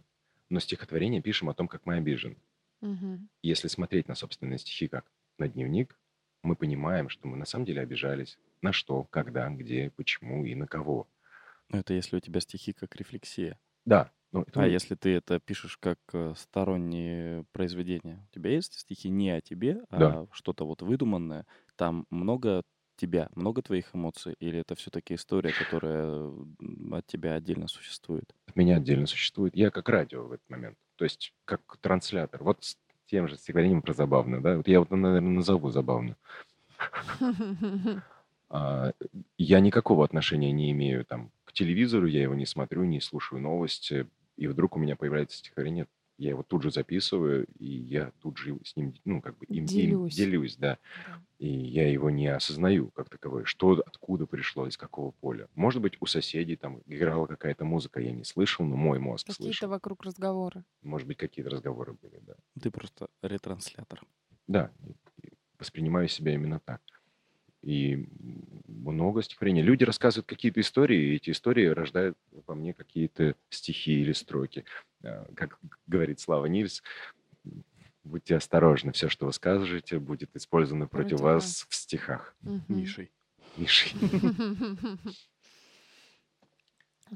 но стихотворение пишем о том, как мы обижены. Мгм. Если смотреть на собственные стихи как на дневник, мы понимаем, что мы на самом деле обижались. На что, когда, где, почему и на кого. Ну, это если у тебя стихи как рефлексия. Да. Ну, это А если ты это пишешь как э, сторонние произведения? У тебя есть стихи не о тебе, а Да. что-то вот выдуманное? Там много тебя, много твоих эмоций? Или это все-таки история, которая от тебя отдельно существует? от меня отдельно существует. Я как радио в этот момент. То есть как транслятор. Вот тем же стихотворением про забавно. Да? Вот я вот, наверное, назову забавно. А, я никакого отношения не имею там к телевизору, я его не смотрю, не слушаю новости, и вдруг у меня появляется стихотворение, я его тут же записываю, и я тут же с ним, ну, как бы им, им Делюсь. делюсь, да. Да. И я его не осознаю как таковой, что, откуда пришло, из какого поля. Может быть, у соседей там играла какая-то музыка, я не слышал, но мой мозг Какие-то слышал. вокруг разговоры. Может быть, какие-то разговоры были, да. Ты просто ретранслятор. Да, воспринимаю себя именно так. И много стихотворений. Люди рассказывают какие-то истории, и эти истории рождают во мне какие-то стихи или строки. А, Как говорит Слава Нильс, будьте осторожны, все, что вы скажете, будет использовано против, Против вас в стихах. Мгм. Мишей. Мишей.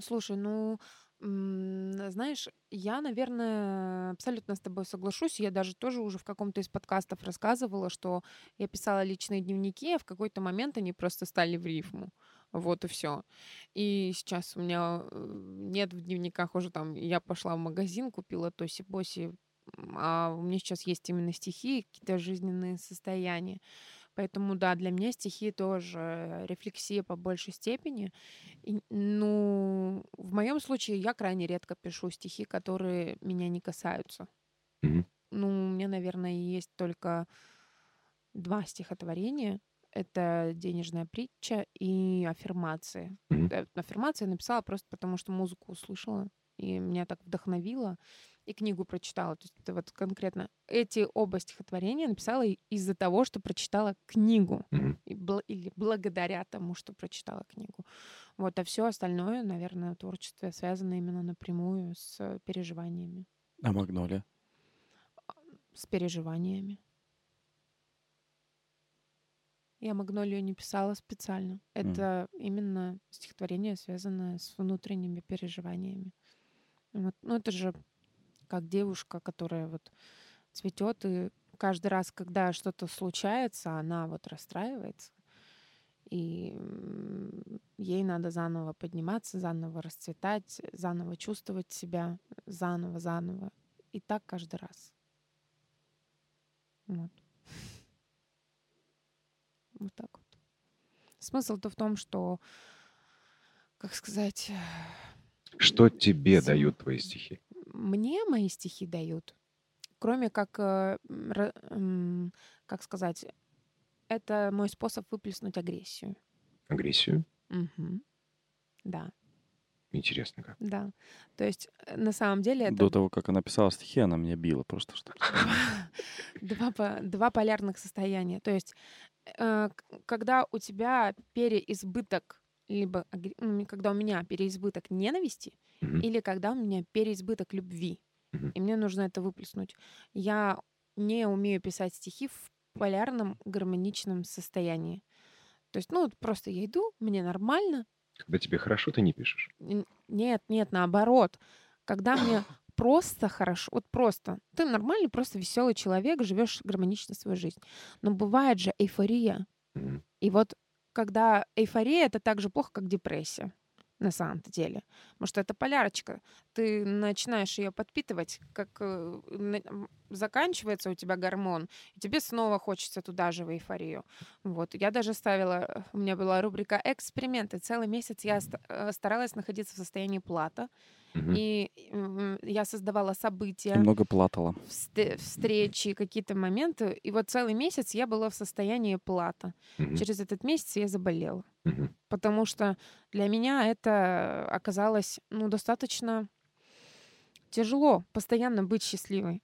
Слушай, ну, знаешь, я, наверное, абсолютно с тобой соглашусь. Я даже тоже уже в каком-то из подкастов рассказывала, что я писала личные дневники, а в какой-то момент они просто стали в рифму. Вот и все. И сейчас у меня э, нет в дневниках уже там, я пошла в магазин, купила тоси-боси, м, а у меня сейчас есть именно стихи, какие-то жизненные состояния. Поэтому, да, для меня стихи тоже рефлексия по большей степени. И, ну, в моем случае я крайне редко пишу стихи, которые меня не касаются. Мгм. Ну, у меня, наверное, есть только два стихотворения. Это «Денежная притча» и «Аффирмации». Э, Аффирмации я написала просто потому, что музыку услышала, и меня так вдохновило. и книгу прочитала. То есть это вот конкретно эти оба стихотворения написала из-за того, что прочитала книгу. Мгм. И бл- или благодаря тому, что прочитала книгу. Вот, а все остальное, наверное, творчество связано именно напрямую с переживаниями. А Магнолия? С переживаниями. Я Магнолию не писала специально. Это именно стихотворение, связанное с внутренними переживаниями. Вот. Ну, это же как девушка, которая вот цветет, и каждый раз, когда что-то случается, она вот расстраивается. И ей надо заново подниматься, заново расцветать, заново чувствовать себя, заново, заново. И так каждый раз. Вот. Вот так вот. Смысл-то в том, что, как сказать, Что тебе Сим- дают твои стихи? мне мои стихи дают, кроме как, э, как сказать, это мой способ выплеснуть агрессию. Агрессию? Мгм. Да, Интересно как. да. То есть э, на самом деле это До того, как она писала стихи, она меня била просто. Что... два, по- два полярных состояния. То есть, э, когда у тебя переизбыток, либо когда у меня переизбыток ненависти, Мгм. или когда у меня переизбыток любви, Мгм. и мне нужно это выплеснуть. Я не умею писать стихи в полярном гармоничном состоянии. То есть, ну, просто я иду, мне нормально. Когда тебе хорошо, ты не пишешь. Нет, нет, наоборот. Когда мне просто хорошо, вот просто, ты нормальный, просто веселый человек, живешь гармонично свою жизнь. Но бывает же эйфория. И вот когда эйфория, это так же плохо, как депрессия на самом-то деле. Потому что это полярочка. Ты начинаешь ее подпитывать, как э, заканчивается у тебя гормон, и тебе снова хочется туда же в эйфорию. Вот. Я даже ставила, у меня была рубрика «Эксперименты». Целый месяц я э, старалась находиться в состоянии плата, И я создавала события Немного платала. вст- встречи, какие-то моменты. И вот целый месяц я была в состоянии плата. Через этот месяц я заболела. Потому что для меня это оказалось ну, достаточно тяжело постоянно быть счастливой.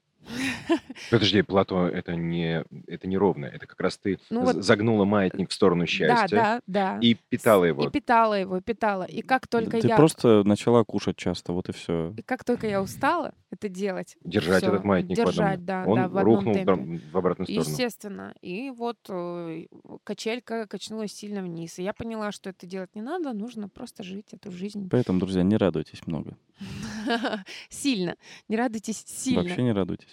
Подожди, плато это не, это не ровно. Это как раз ты Ну вот- загнула маятник в сторону Да, счастья да, да. и питала И его. питала его, питала. И как только Ты я... просто начала кушать часто, вот и все. И как только я устала это делать, Держать всё, этот маятник в одном- держать, да, Он да, в рухнул в темпе. в обратную сторону. Естественно. И вот э, качелька качнулась сильно вниз. И я поняла, что это делать не надо, нужно просто жить эту жизнь Поэтому, друзья, не радуйтесь много. сильно. Не радуйтесь сильно. Вообще не радуйтесь.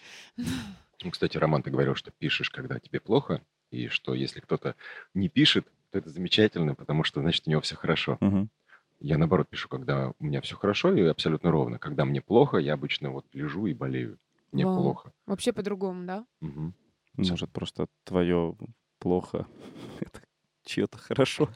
Ну, Кстати, Роман, ты говорил, что пишешь, когда тебе плохо, и что если кто-то не пишет, то это замечательно, потому что, значит, у него все хорошо. Мгм. Я, наоборот, пишу, когда у меня все хорошо и абсолютно ровно. Когда мне плохо, я обычно вот лежу и болею. Мне Вау. плохо. Вообще по-другому, да? Мгм. Может, просто твое плохо, это чье-то хорошо.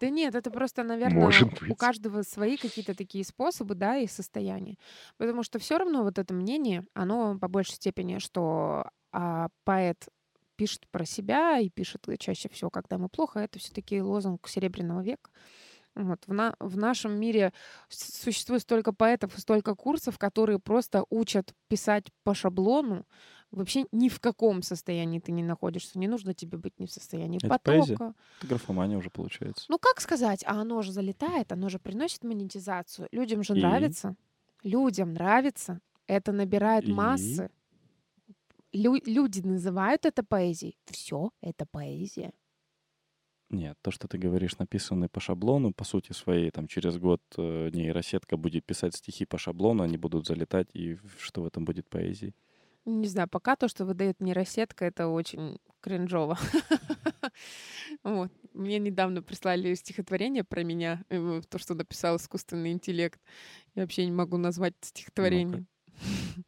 Да нет, это просто, наверное, Может у быть. каждого свои какие-то такие способы, да, и состояния. Потому что все равно вот это мнение, оно по большей степени, что а, поэт пишет про себя и пишет чаще всего, когда ему плохо, это все-таки лозунг Серебряного века. Вот. В, на- в нашем мире существует столько поэтов и столько курсов, которые просто учат писать по шаблону. Вообще ни в каком состоянии ты не находишься. Не нужно тебе быть ни в состоянии Это поэзия? потока. Это графомания уже получается. Ну, как сказать, а оно же залетает, оно же приносит монетизацию. Людям же И? нравится. Людям нравится. Это набирает И? массы. Лю- люди называют это поэзией. Все, это поэзия. Нет, то, что ты говоришь, написаны по шаблону, по сути своей, там через год э, нейросетка будет писать стихи по шаблону, они будут залетать, и что в этом будет поэзии? Не знаю, пока то, что выдает нейросетка, это очень кринжово. Вот. Мне недавно прислали стихотворение про меня, э, то, что написал искусственный интеллект. Я вообще не могу назвать стихотворение.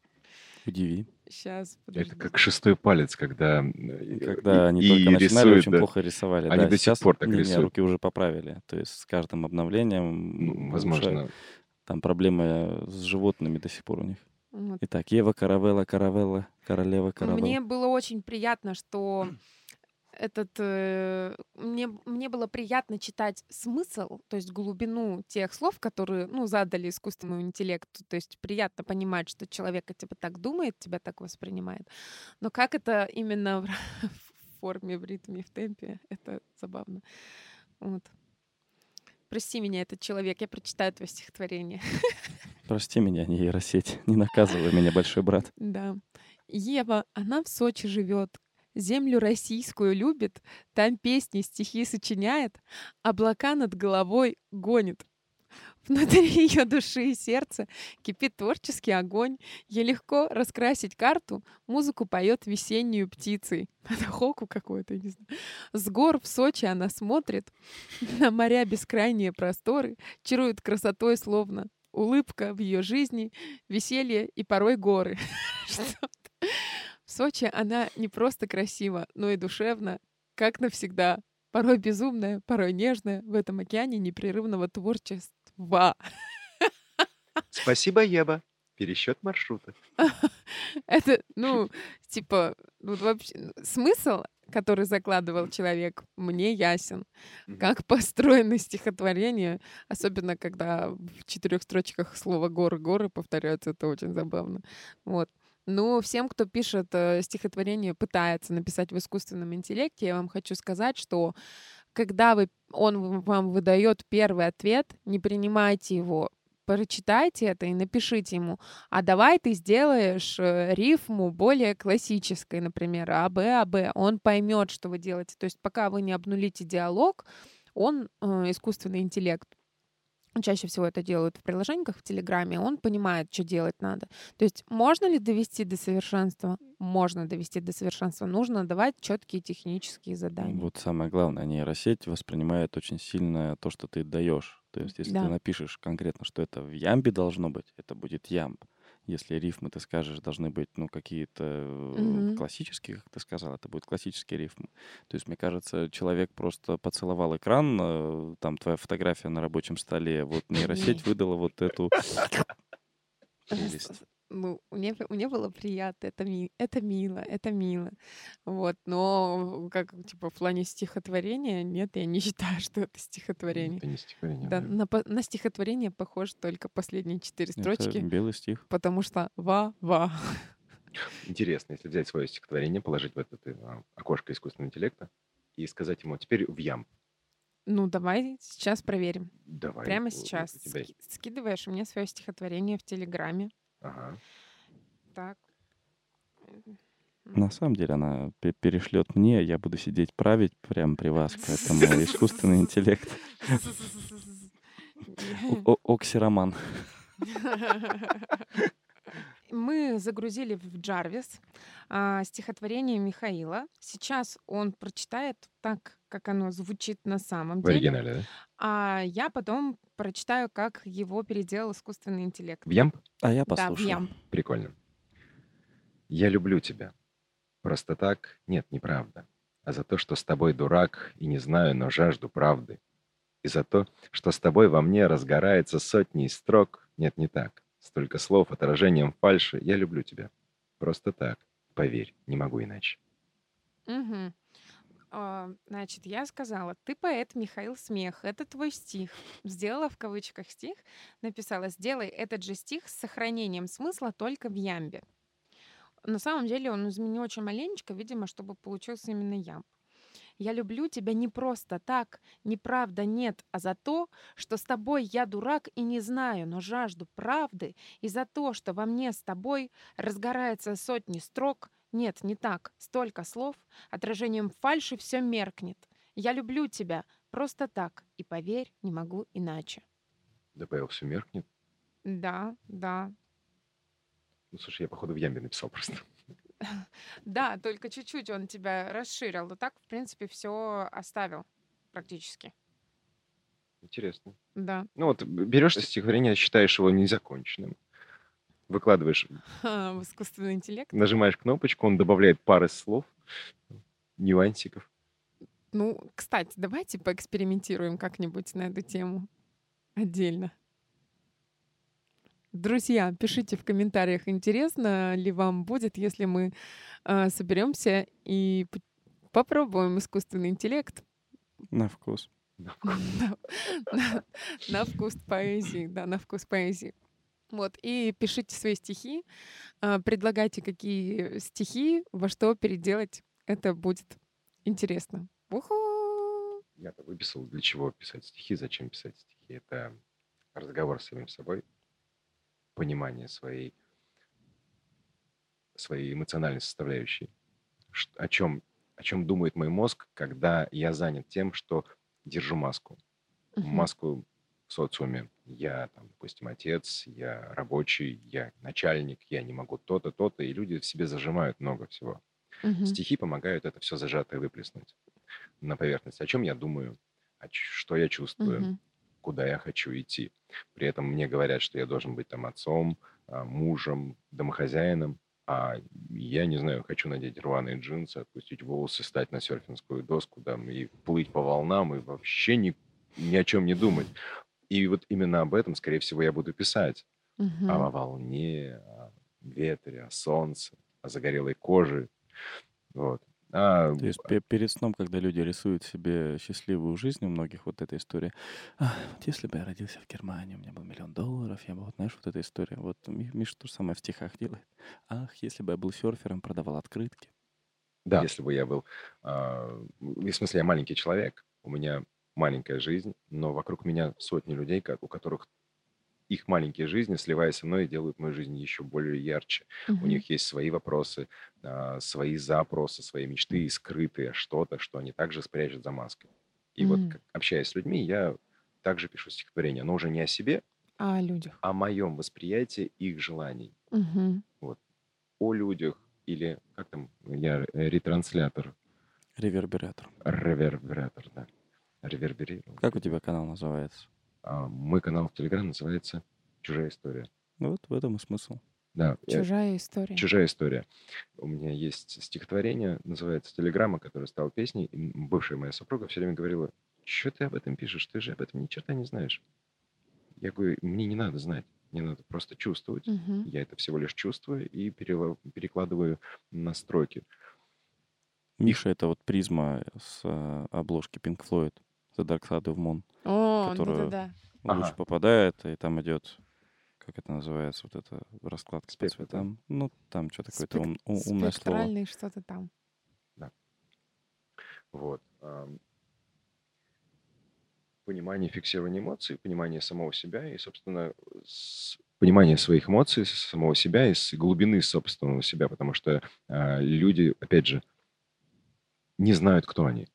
Удиви. Сейчас, Это как шестой палец, когда... э, Когда они и только начинали, рисуют, очень да. плохо рисовали. Они да, до сих сейчас пор так не, не, рисуют. руки уже поправили. То есть с каждым обновлением Ну. Возможно, там проблемы с животными до сих пор у них. Вот. Итак, Ева Каравелла, Каравелла, Королева Каравелла. Мне было очень приятно, что этот э, мне мне было приятно читать смысл, то есть глубину тех слов, которые ну задали искусственному интеллекту, то есть приятно понимать, что человек тебе так думает, тебя так воспринимает, но как это именно в, в форме, в ритме, в темпе, это забавно. Вот. Прости меня, этот человек, я прочитаю твое стихотворение. Прости меня, не нейросеть, не наказывай меня, большой брат. Да. Ева, она в Сочи живет, землю российскую любит, там песни, стихи сочиняет, облака над головой гонит. Внутри ее души и сердца кипит творческий огонь. Ей легко раскрасить карту, музыку поет весеннюю птицей. Это хоку какой-то, не знаю. С гор в Сочи она смотрит на моря бескрайние просторы, чарует красотой словно улыбка в ее жизни, веселье и порой горы. В Сочи она не просто красива, но и душевна, как навсегда. Порой безумная, порой нежная в этом океане непрерывного творчества. Спасибо, Ева. Пересчет маршрута. Это, ну, типа, ну, вообще, ну, смысл, который закладывал человек, мне ясен. Как построено стихотворение, особенно когда в четырех строчках слово горы, горы повторяются, это очень забавно. Вот. Ну, всем, кто пишет э, стихотворение, пытается написать в искусственном интеллекте, я вам хочу сказать, что когда вы, он вам выдает первый ответ, не принимайте его, прочитайте это и напишите ему, а давай ты сделаешь э, рифму более классической, например, А, Б, А, Б. Он поймет, что вы делаете. То есть пока вы не обнулите диалог, он, э, искусственный интеллект, чаще всего это делают в приложениях в Телеграме, он понимает, что делать надо. То есть можно ли довести до совершенства? Можно довести до совершенства. Нужно давать четкие технические задания. Вот самое главное, нейросеть воспринимает очень сильно то, что ты даешь. То есть если Да. ты напишешь конкретно, что это в ямбе должно быть, это будет ямб. Если рифмы, ты скажешь, должны быть, ну, какие-то Мгм. классические, как ты сказал, это будут классические рифмы. То есть, мне кажется, человек просто поцеловал экран, э, там твоя фотография на рабочем столе, вот нейросеть выдала вот эту прелесть. Ну, мне, мне было приятно, это, ми, это мило, это мило. Вот, но как, типа, в плане стихотворения, нет, я не считаю, что это стихотворение. Это не стихотворение. Да, на, на стихотворение похож только последние четыре Это строчки, белый стих. потому что ва-ва. Интересно, если взять свое стихотворение, положить в это э, окошко искусственного интеллекта и сказать ему, теперь в ям. Ну, давай сейчас проверим. Давай. Прямо сейчас. Ски- скидываешь мне свое стихотворение в Телеграме. Ага. Так. На самом деле она пе- перешлет мне, я буду сидеть править прямо при вас, поэтому искусственный интеллект. Оксироман. Мы загрузили в Джарвис а, стихотворение Михаила. Сейчас он прочитает так, как оно звучит на самом В деле. оригинале, да? А я потом прочитаю, как его переделал искусственный интеллект. В ямб? А я Да, в послушаю. ям. Прикольно. Я люблю тебя. Просто так? Нет, неправда. А за то, что с тобой дурак и не знаю, но жажду правды. И за то, что с тобой во мне разгорается сотни строк. Нет, не так. Столько слов отражением фальши. Я люблю тебя. Просто так. Поверь, не могу иначе. А, Значит, я сказала, ты поэт Михаил Смех, это твой стих. Сделала в кавычках стих, написала, сделай этот же стих с сохранением смысла только в ямбе. На самом деле он изменил очень маленечко, видимо, чтобы получился именно ямб. Я люблю тебя не просто так, неправда нет, а за то, что с тобой я дурак и не знаю, но жажду правды, и за то, что во мне с тобой разгорается сотни строк, нет, не так, столько слов, отражением фальши все меркнет. Я люблю тебя просто так, и поверь, не могу иначе. ДПЛ все меркнет. Да, да, Ну, слушай, я, походу, в ямбе написал просто. да, только чуть-чуть он тебя расширил, но так, в принципе, все оставил практически. Интересно. Да. Ну вот берешь стихотворение, считаешь его незаконченным, выкладываешь, В искусственный интеллект. нажимаешь кнопочку, он добавляет пары слов, нюансиков. Ну, кстати, давайте поэкспериментируем как-нибудь на эту тему отдельно. Друзья, пишите в комментариях, интересно ли вам будет, если мы соберемся и попробуем искусственный интеллект. На вкус. На, на- на вкус поэзии, да, на вкус поэзии. Вот, и пишите свои стихи, а, предлагайте, какие стихи, во что переделать. Это будет интересно. Уху! Я-то выписал, для чего писать стихи, зачем писать стихи. Это разговор с самим собой, понимание своей, своей эмоциональной составляющей. О чем, о чем думает мой мозг, когда я занят тем, что держу маску. Мгм. маску в социуме. Я, там, допустим, отец, я рабочий, я начальник, я не могу то-то, то-то, и люди в себе зажимают много всего. Мгм. Стихи помогают это все зажатое выплеснуть на поверхность. О чем я думаю, о ч- что я чувствую, Мгм. Куда я хочу идти. При этом мне говорят, что я должен быть там отцом, а, мужем, домохозяином, а я не знаю, хочу надеть рваные джинсы, отпустить волосы, стать на серфингскую доску там, и плыть по волнам, и вообще ни, ни о чем не думать. И вот именно об этом, скорее всего, я буду писать. Мгм. О волне, о ветре, о солнце, о загорелой коже. Вот. А, То есть пе- перед сном, когда люди рисуют себе счастливую жизнь, у многих вот эта история. «Ах, вот если бы я родился в Германии, у меня был миллион долларов, я бы, вот знаешь, вот эта история. Вот Ми- Миша то же самое в стихах делает. Ах, если бы я был серфером, продавал открытки. Да, если бы я был... а, в смысле, я маленький человек, у меня маленькая жизнь, но вокруг меня сотни людей, у которых их маленькие жизни, сливаясь со мной, делают мою жизнь еще более ярче. У Мгм. них есть свои вопросы, а, свои запросы, свои мечты и скрытые что-то, что они также спрячут за маской. И вот, Мгм. как- общаясь с людьми, я также пишу стихотворение, но уже не о себе, А о людях. а о моем восприятии их желаний. Мгм. О людях или, как там, я э, ретранслятор, Ревербератор. ревербератор, да. Реверберировал. Как у тебя канал называется? А, мой канал в Телеграм называется «Чужая история». Ну вот в этом и смысл. Да, э, Чужая история. «Чужая история». У меня есть стихотворение, называется «Телеграмма», которое стало песней. И бывшая моя супруга все время говорила, что ты об этом пишешь? Ты же об этом ни черта не знаешь. Я говорю, мне не надо знать. Мне надо просто чувствовать. Мгм. Я это всего лишь чувствую и перела- перекладываю на строки. Миша — это вот призма с э, обложки Pink Floyd, The Dark Side of Moon. О, которую- да-да-да. Ага. Луч попадает, и там идет, как это называется, вот эта раскладка по Спектр, да? цветам. Ну, там что-то какое-то Спек- ум- умное слово. Спектральный что-то там. Вот. ам, Понимание фиксирования эмоций, понимание самого себя и, собственно, с- понимание своих эмоций, самого себя и с глубины собственного себя, потому что а, люди, опять же, не знают, кто они,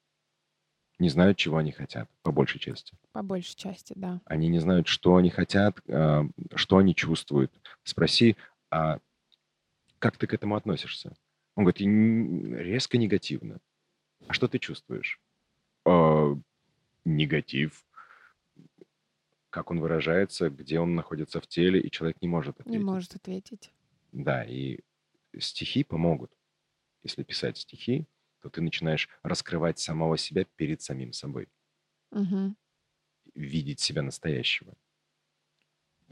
не знают, чего они хотят, по большей части. По большей части, да. Они не знают, что они хотят, а, что они чувствуют. Спроси, а как ты к этому относишься? Он говорит, «Н- резко негативно. А что ты чувствуешь? «А, негатив. Как он выражается, где он находится в теле, и человек не может Не ответить. может ответить. Да, и стихи помогут. Если писать стихи, то ты начинаешь раскрывать самого себя перед самим собой Мгм. видеть себя настоящего.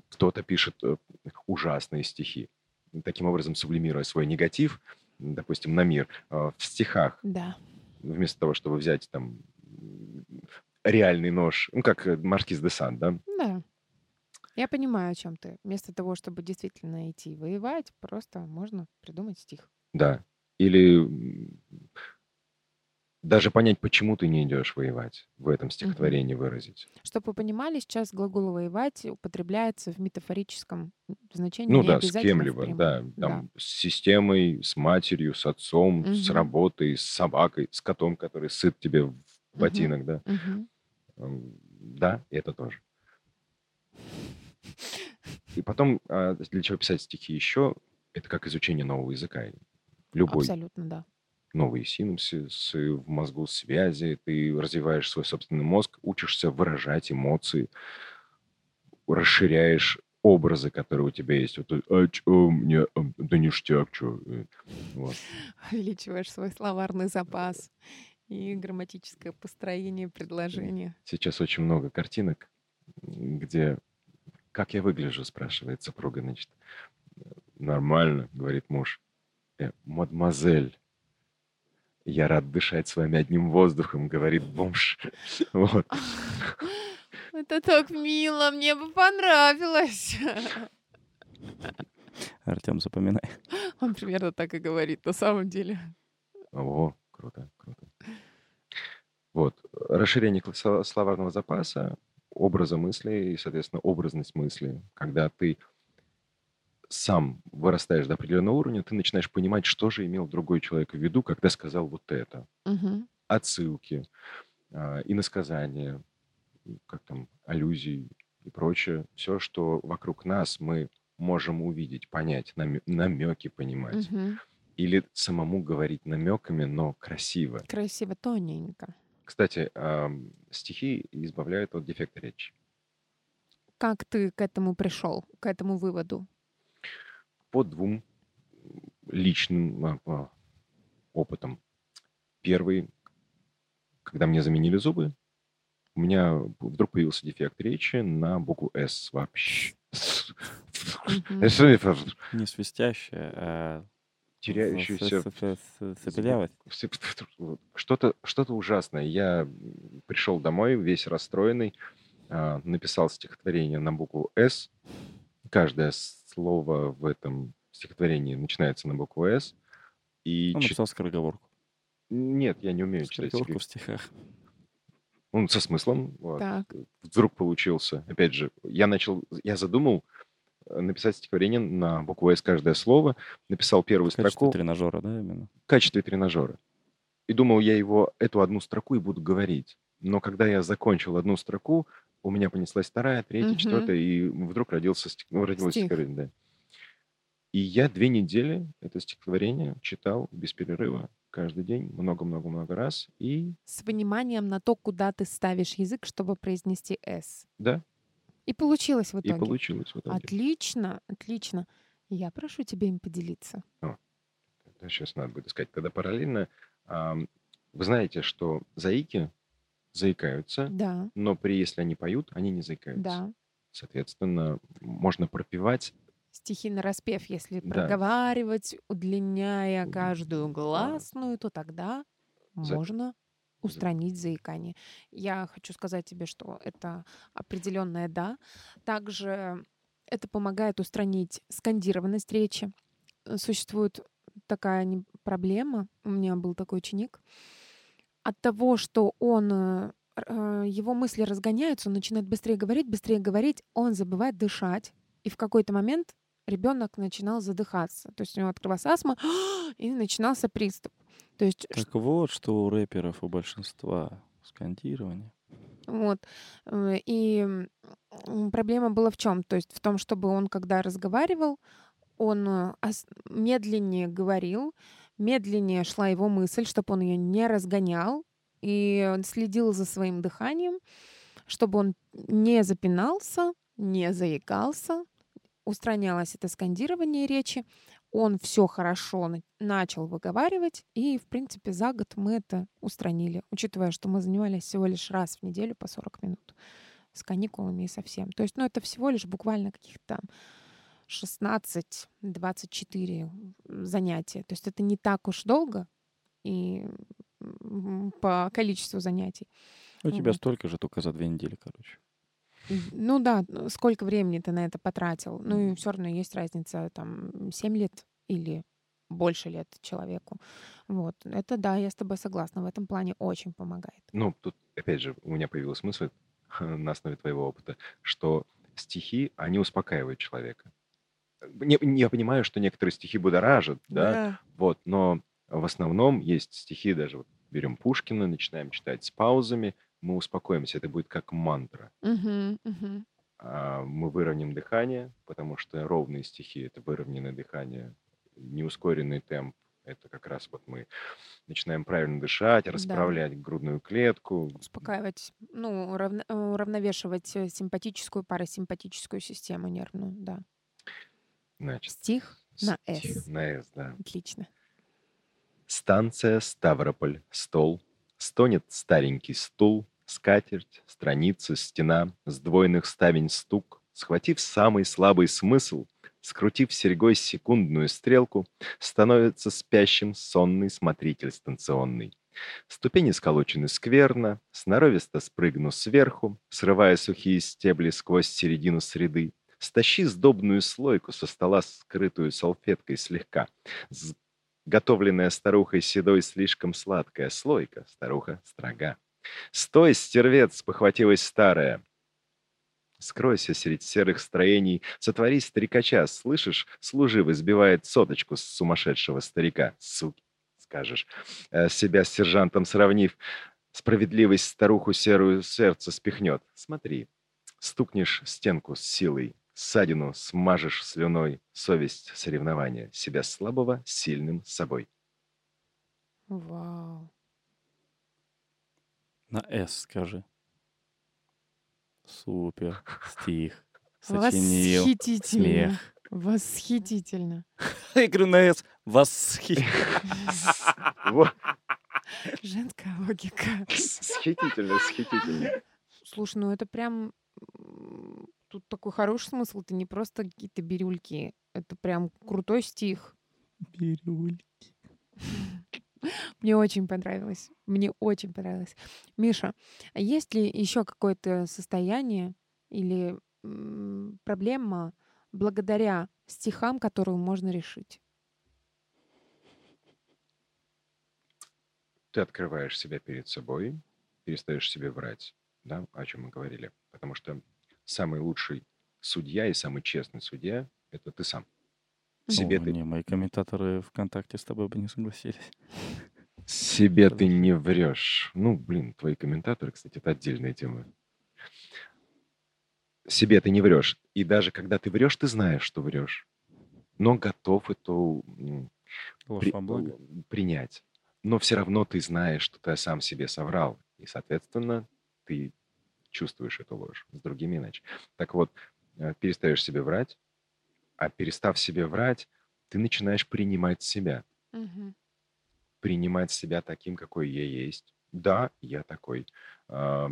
Кто-то пишет э, ужасные стихи, таким образом сублимируя свой негатив, допустим, на мир э, в стихах, Да. вместо того, чтобы взять там реальный нож, ну, как э, Маркиз де Сан, да? Да. Я понимаю, о чем ты. Вместо того, чтобы действительно идти воевать, просто можно придумать стих. Да. Или даже понять, почему ты не идешь воевать, в этом стихотворении выразить. Чтобы вы понимали, сейчас глагол «воевать» употребляется в метафорическом значении. Ну да, с кем-либо, да, там, с системой, с матерью, с отцом, с Мгм. работой, с собакой, с котом, который сыт тебе в ботинок, да. Мгм. М, Да, это тоже. И потом, а, для чего писать стихи еще, это как изучение нового языка. Любой Абсолютно, да. Новые синапсисы в мозгу, связи, ты развиваешь свой собственный мозг, учишься выражать эмоции, расширяешь образы, которые у тебя есть. Вот, а чё мне, да ништяк, чё. Вот. Увеличиваешь свой словарный запас и грамматическое построение предложения. Сейчас очень много картинок, где «Как я выгляжу?» спрашивает супруга, значит. «Нормально», говорит муж. «Э, «Мадемуазель, Я рад дышать с вами одним воздухом, говорит бомж. Вот. Это так мило, мне бы понравилось. Артем, запоминай. Он примерно так и говорит на самом деле. О, круто, круто. Вот. Расширение сло- словарного запаса, образа мысли и, соответственно, образность мысли. Когда ты сам вырастаешь до определенного уровня, ты начинаешь понимать, что же имел другой человек в виду, когда сказал вот это. Мгм. Отсылки, а, иносказания, как там, аллюзии и прочее. Все, что вокруг нас мы можем увидеть, понять, намеки понимать. Мгм. Или самому говорить намеками, но красиво. Красиво, тоненько. Кстати, ам, стихи избавляют от дефекта речи. Как ты к этому пришел, к этому выводу? По двум личным а, а, опытам. Первый, когда мне заменили зубы, у меня вдруг появился дефект речи на букву «С» вообще. Не свистящая, а теряющуюся. Что-то что ужасное. Я пришел домой весь расстроенный, а, написал стихотворение на букву «С». Каждое слово в этом стихотворении начинается на букву «С». И Он чит- написал скороговорку. Нет, я не умею читать стихи. в стихах. Он со смыслом. вот. Так. Вдруг получился. Опять же, я начал, я задумал э, написать стихотворение на букву «С» каждое слово. Написал первую В качестве строку тренажера, да, именно? в качестве тренажера. И думал, я его, эту одну строку и буду говорить. Но когда я закончил одну строку, у меня понеслась вторая, третья, Мгм. четвертая, и вдруг родился стих- ну, родилось Стих. стихотворение. Да. И я две недели это стихотворение читал без перерыва каждый день, много-много-много раз. И С вниманием на то, куда ты ставишь язык, чтобы произнести «с». да, И получилось в и итоге. получилось в итоге. Отлично, отлично. Я прошу тебя им поделиться. Сейчас надо будет искать. Тогда параллельно, вы знаете, что заики заикаются, Да, но при если они поют, они не заикаются. да. Соответственно, можно пропевать Стихи на распев, если Да. проговаривать, удлиняя Уд- каждую гласную, то тогда За- можно устранить заикание. Я хочу сказать тебе, что это определенное да. Также это помогает устранить скандированность речи. Существует такая проблема. У меня был такой ученик. От того, что он э, э, его мысли разгоняются, он начинает быстрее говорить, быстрее говорить, он забывает дышать. И в какой-то момент ребенок начинал задыхаться. То есть у него открывалась астма, и начинался приступ. То есть Так вот, что у рэперов у большинства скандирование. Вот. Э, И проблема была в чем? То есть в том, чтобы он, когда разговаривал, он медленнее говорил, медленнее шла его мысль, чтобы он ее не разгонял, и он следил за своим дыханием, чтобы он не запинался, не заикался, устранялось это скандирование речи, он все хорошо на- начал выговаривать, и, в принципе, за год мы это устранили, учитывая, что мы занимались всего лишь раз в неделю по 40 минут с каникулами и совсем. То есть, ну, это всего лишь буквально каких-то 16-24 занятия. То есть это не так уж долго и по количеству занятий. У тебя Вот. столько же, только за две недели, короче. Ну да, сколько времени ты на это потратил. Ну и все равно есть разница, там, 7 лет или больше лет человеку. Вот. Это да, я с тобой согласна. В этом плане очень помогает. Ну, тут, опять же, у меня появилась мысль на основе твоего опыта, что стихи, они успокаивают человека. Не- не- я понимаю, что некоторые стихи будоражат, да, вот, но в основном есть стихи, даже вот берем Пушкина, начинаем читать с паузами, мы успокоимся, это будет как мантра. Мгм, мгм. А, Мы выровняем дыхание, потому что ровные стихи — это выровненное дыхание, неускоренный темп — это как раз вот мы начинаем правильно дышать, расправлять грудную клетку. Успокаивать, ну, э, уравновешивать э, симпатическую, парасимпатическую систему нервную, да. Значит, Стих на стих «С». На «С», да. Отлично. Станция Ставрополь, стол. Стонет старенький стул, скатерть, страницы, стена, сдвоенных ставень стук. Схватив самый слабый смысл, скрутив серьгой секундную стрелку, становится спящим сонный смотритель станционный. Ступени сколочены скверно, сноровисто спрыгну сверху, срывая сухие стебли сквозь середину среды. Стащи сдобную слойку со стола, скрытую салфеткой слегка. Готовленная старухой седой слишком сладкая слойка, старуха строга. «Стой, стервец!» — похватилась старая. Скройся среди серых строений, сотвори старикача, слышишь? Служивый сбивает соточку с сумасшедшего старика. Суки, скажешь. Э, себя с сержантом сравнив, справедливость старуху серую сердце спихнет. Смотри, стукнешь стенку с силой, ссадину смажешь слюной, совесть соревнования, себя слабого сильным собой. Вау. На «С» скажи. Супер. Стих. Сочинил. Восхитительно. Смех. Восхитительно. Я говорю на «С». Восхи... Вот, Женская логика. Восхитительно, восхитительно. Слушай, ну это прям... Тут такой хороший смысл. Это не просто какие-то бирюльки. Это прям крутой стих. Бирюль. Мне очень понравилось. Мне очень понравилось. Миша, а есть ли еще какое-то состояние или проблема благодаря стихам, которую можно решить? Ты открываешь себя перед собой, перестаешь себе врать, да, о чем мы говорили. Потому что самый лучший судья и самый честный судья – это ты сам. Себе О, ты Не, мои комментаторы ВКонтакте с тобой бы не согласились. Себе ты не врешь. Ну, блин, твои комментаторы, кстати, это отдельная тема. Себе ты не врешь. И даже когда ты врешь, ты знаешь, что врешь. Но готов Ложь при- принять. Но все равно ты знаешь, что ты сам себе соврал. И, соответственно, ты чувствуешь эту ложь. С другими иначе. Так вот, э, перестаешь себе врать, а перестав себе врать, ты начинаешь принимать себя. принимать себя таким, какой я есть. Да, я такой. А,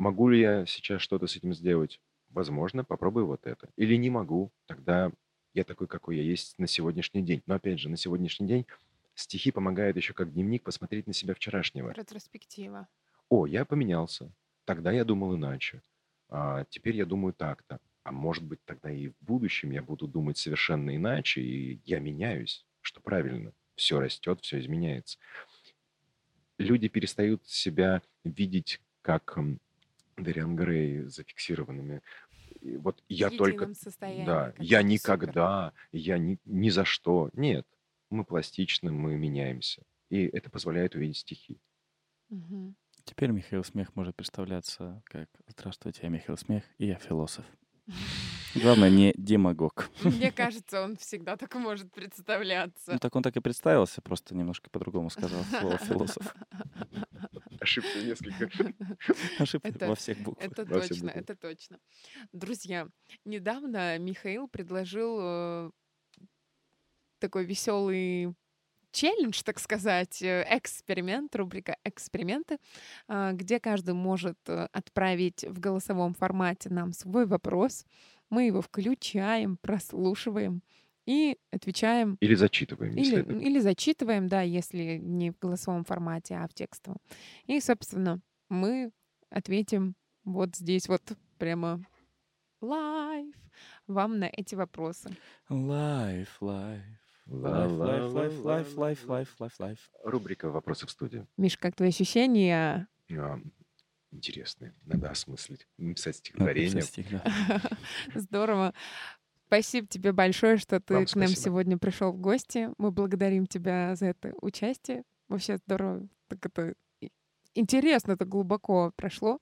Могу ли я сейчас что-то с этим сделать? Возможно, попробую вот это. Или не могу, тогда я такой, какой я есть на сегодняшний день. Но опять же, на сегодняшний день стихи помогают еще как дневник посмотреть на себя вчерашнего. Ретроспектива. О, я поменялся. Тогда я думал иначе. А теперь я думаю так-то. А может быть, тогда и в будущем я буду думать совершенно иначе, и я меняюсь, что правильно. Все растет, все изменяется. Люди перестают себя видеть как Дариан Грей зафиксированными. И вот я только... едином состоянии, Да, я никогда, я ни, ни за что. Нет, мы пластичны, мы меняемся. И это позволяет увидеть стихи. Мгм. Теперь Михаил Смех может представляться как «Здравствуйте, я Михаил Смех, и я философ». Главное, не демагог. Мне кажется, он всегда так может представляться. Ну, так он так и представился, просто немножко по-другому сказал слово «философ». Ошибся несколько. Ошибка Это- во всех буквах. Это Во точно, буквы. это точно. Друзья, недавно Михаил предложил э, такой веселый челлендж, так сказать, э, эксперимент, рубрика «Эксперименты», а, где каждый может э, отправить в голосовом формате нам свой вопрос. Мы его включаем, прослушиваем и отвечаем Или зачитываем, если или, это... или зачитываем, да, если не в голосовом формате, а в текстовом. И, собственно, мы ответим вот здесь вот прямо live вам на эти вопросы. Live, live. Ла- Live, ла- live, ла- live, ла- live, live, ла- live, live, live. Рубрика «Вопросы в студии». Миш, как твои ощущения? А, Интересные. Надо осмыслить. Написать стихотворение. Здорово. Спасибо тебе большое, что ты Вам к нам спасибо. сегодня пришел в гости. Мы благодарим тебя за это участие. Вообще здорово. Так это интересно, это глубоко прошло.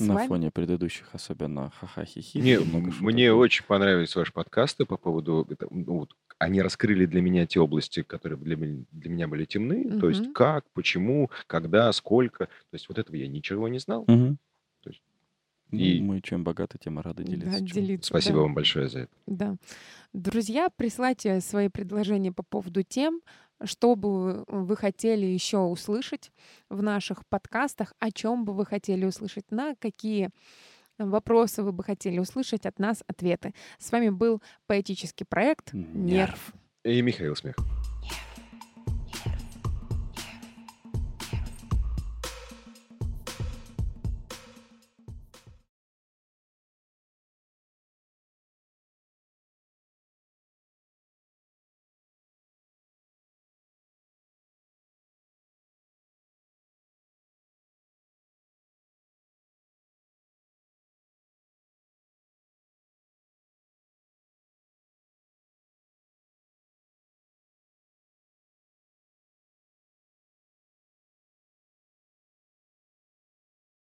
С На вами фоне предыдущих особенно ха-ха-хи-хи. Не, мне очень понравились ваши подкасты по поводу... ну, вот, они раскрыли для меня те области, которые для, для меня были темны. То есть как, почему, когда, сколько. То есть вот этого я ничего не знал. Мгм. То есть- Ну, и- Мы чем богаты, тем рады да, делиться. чем. делиться. Спасибо да. вам большое за это. Да. Друзья, присылайте свои предложения по поводу тем, что бы вы хотели еще услышать в наших подкастах, о чем бы вы хотели услышать, на какие вопросы вы бы хотели услышать от нас, ответы. С вами был поэтический проект Нерв. И Михаил Смех.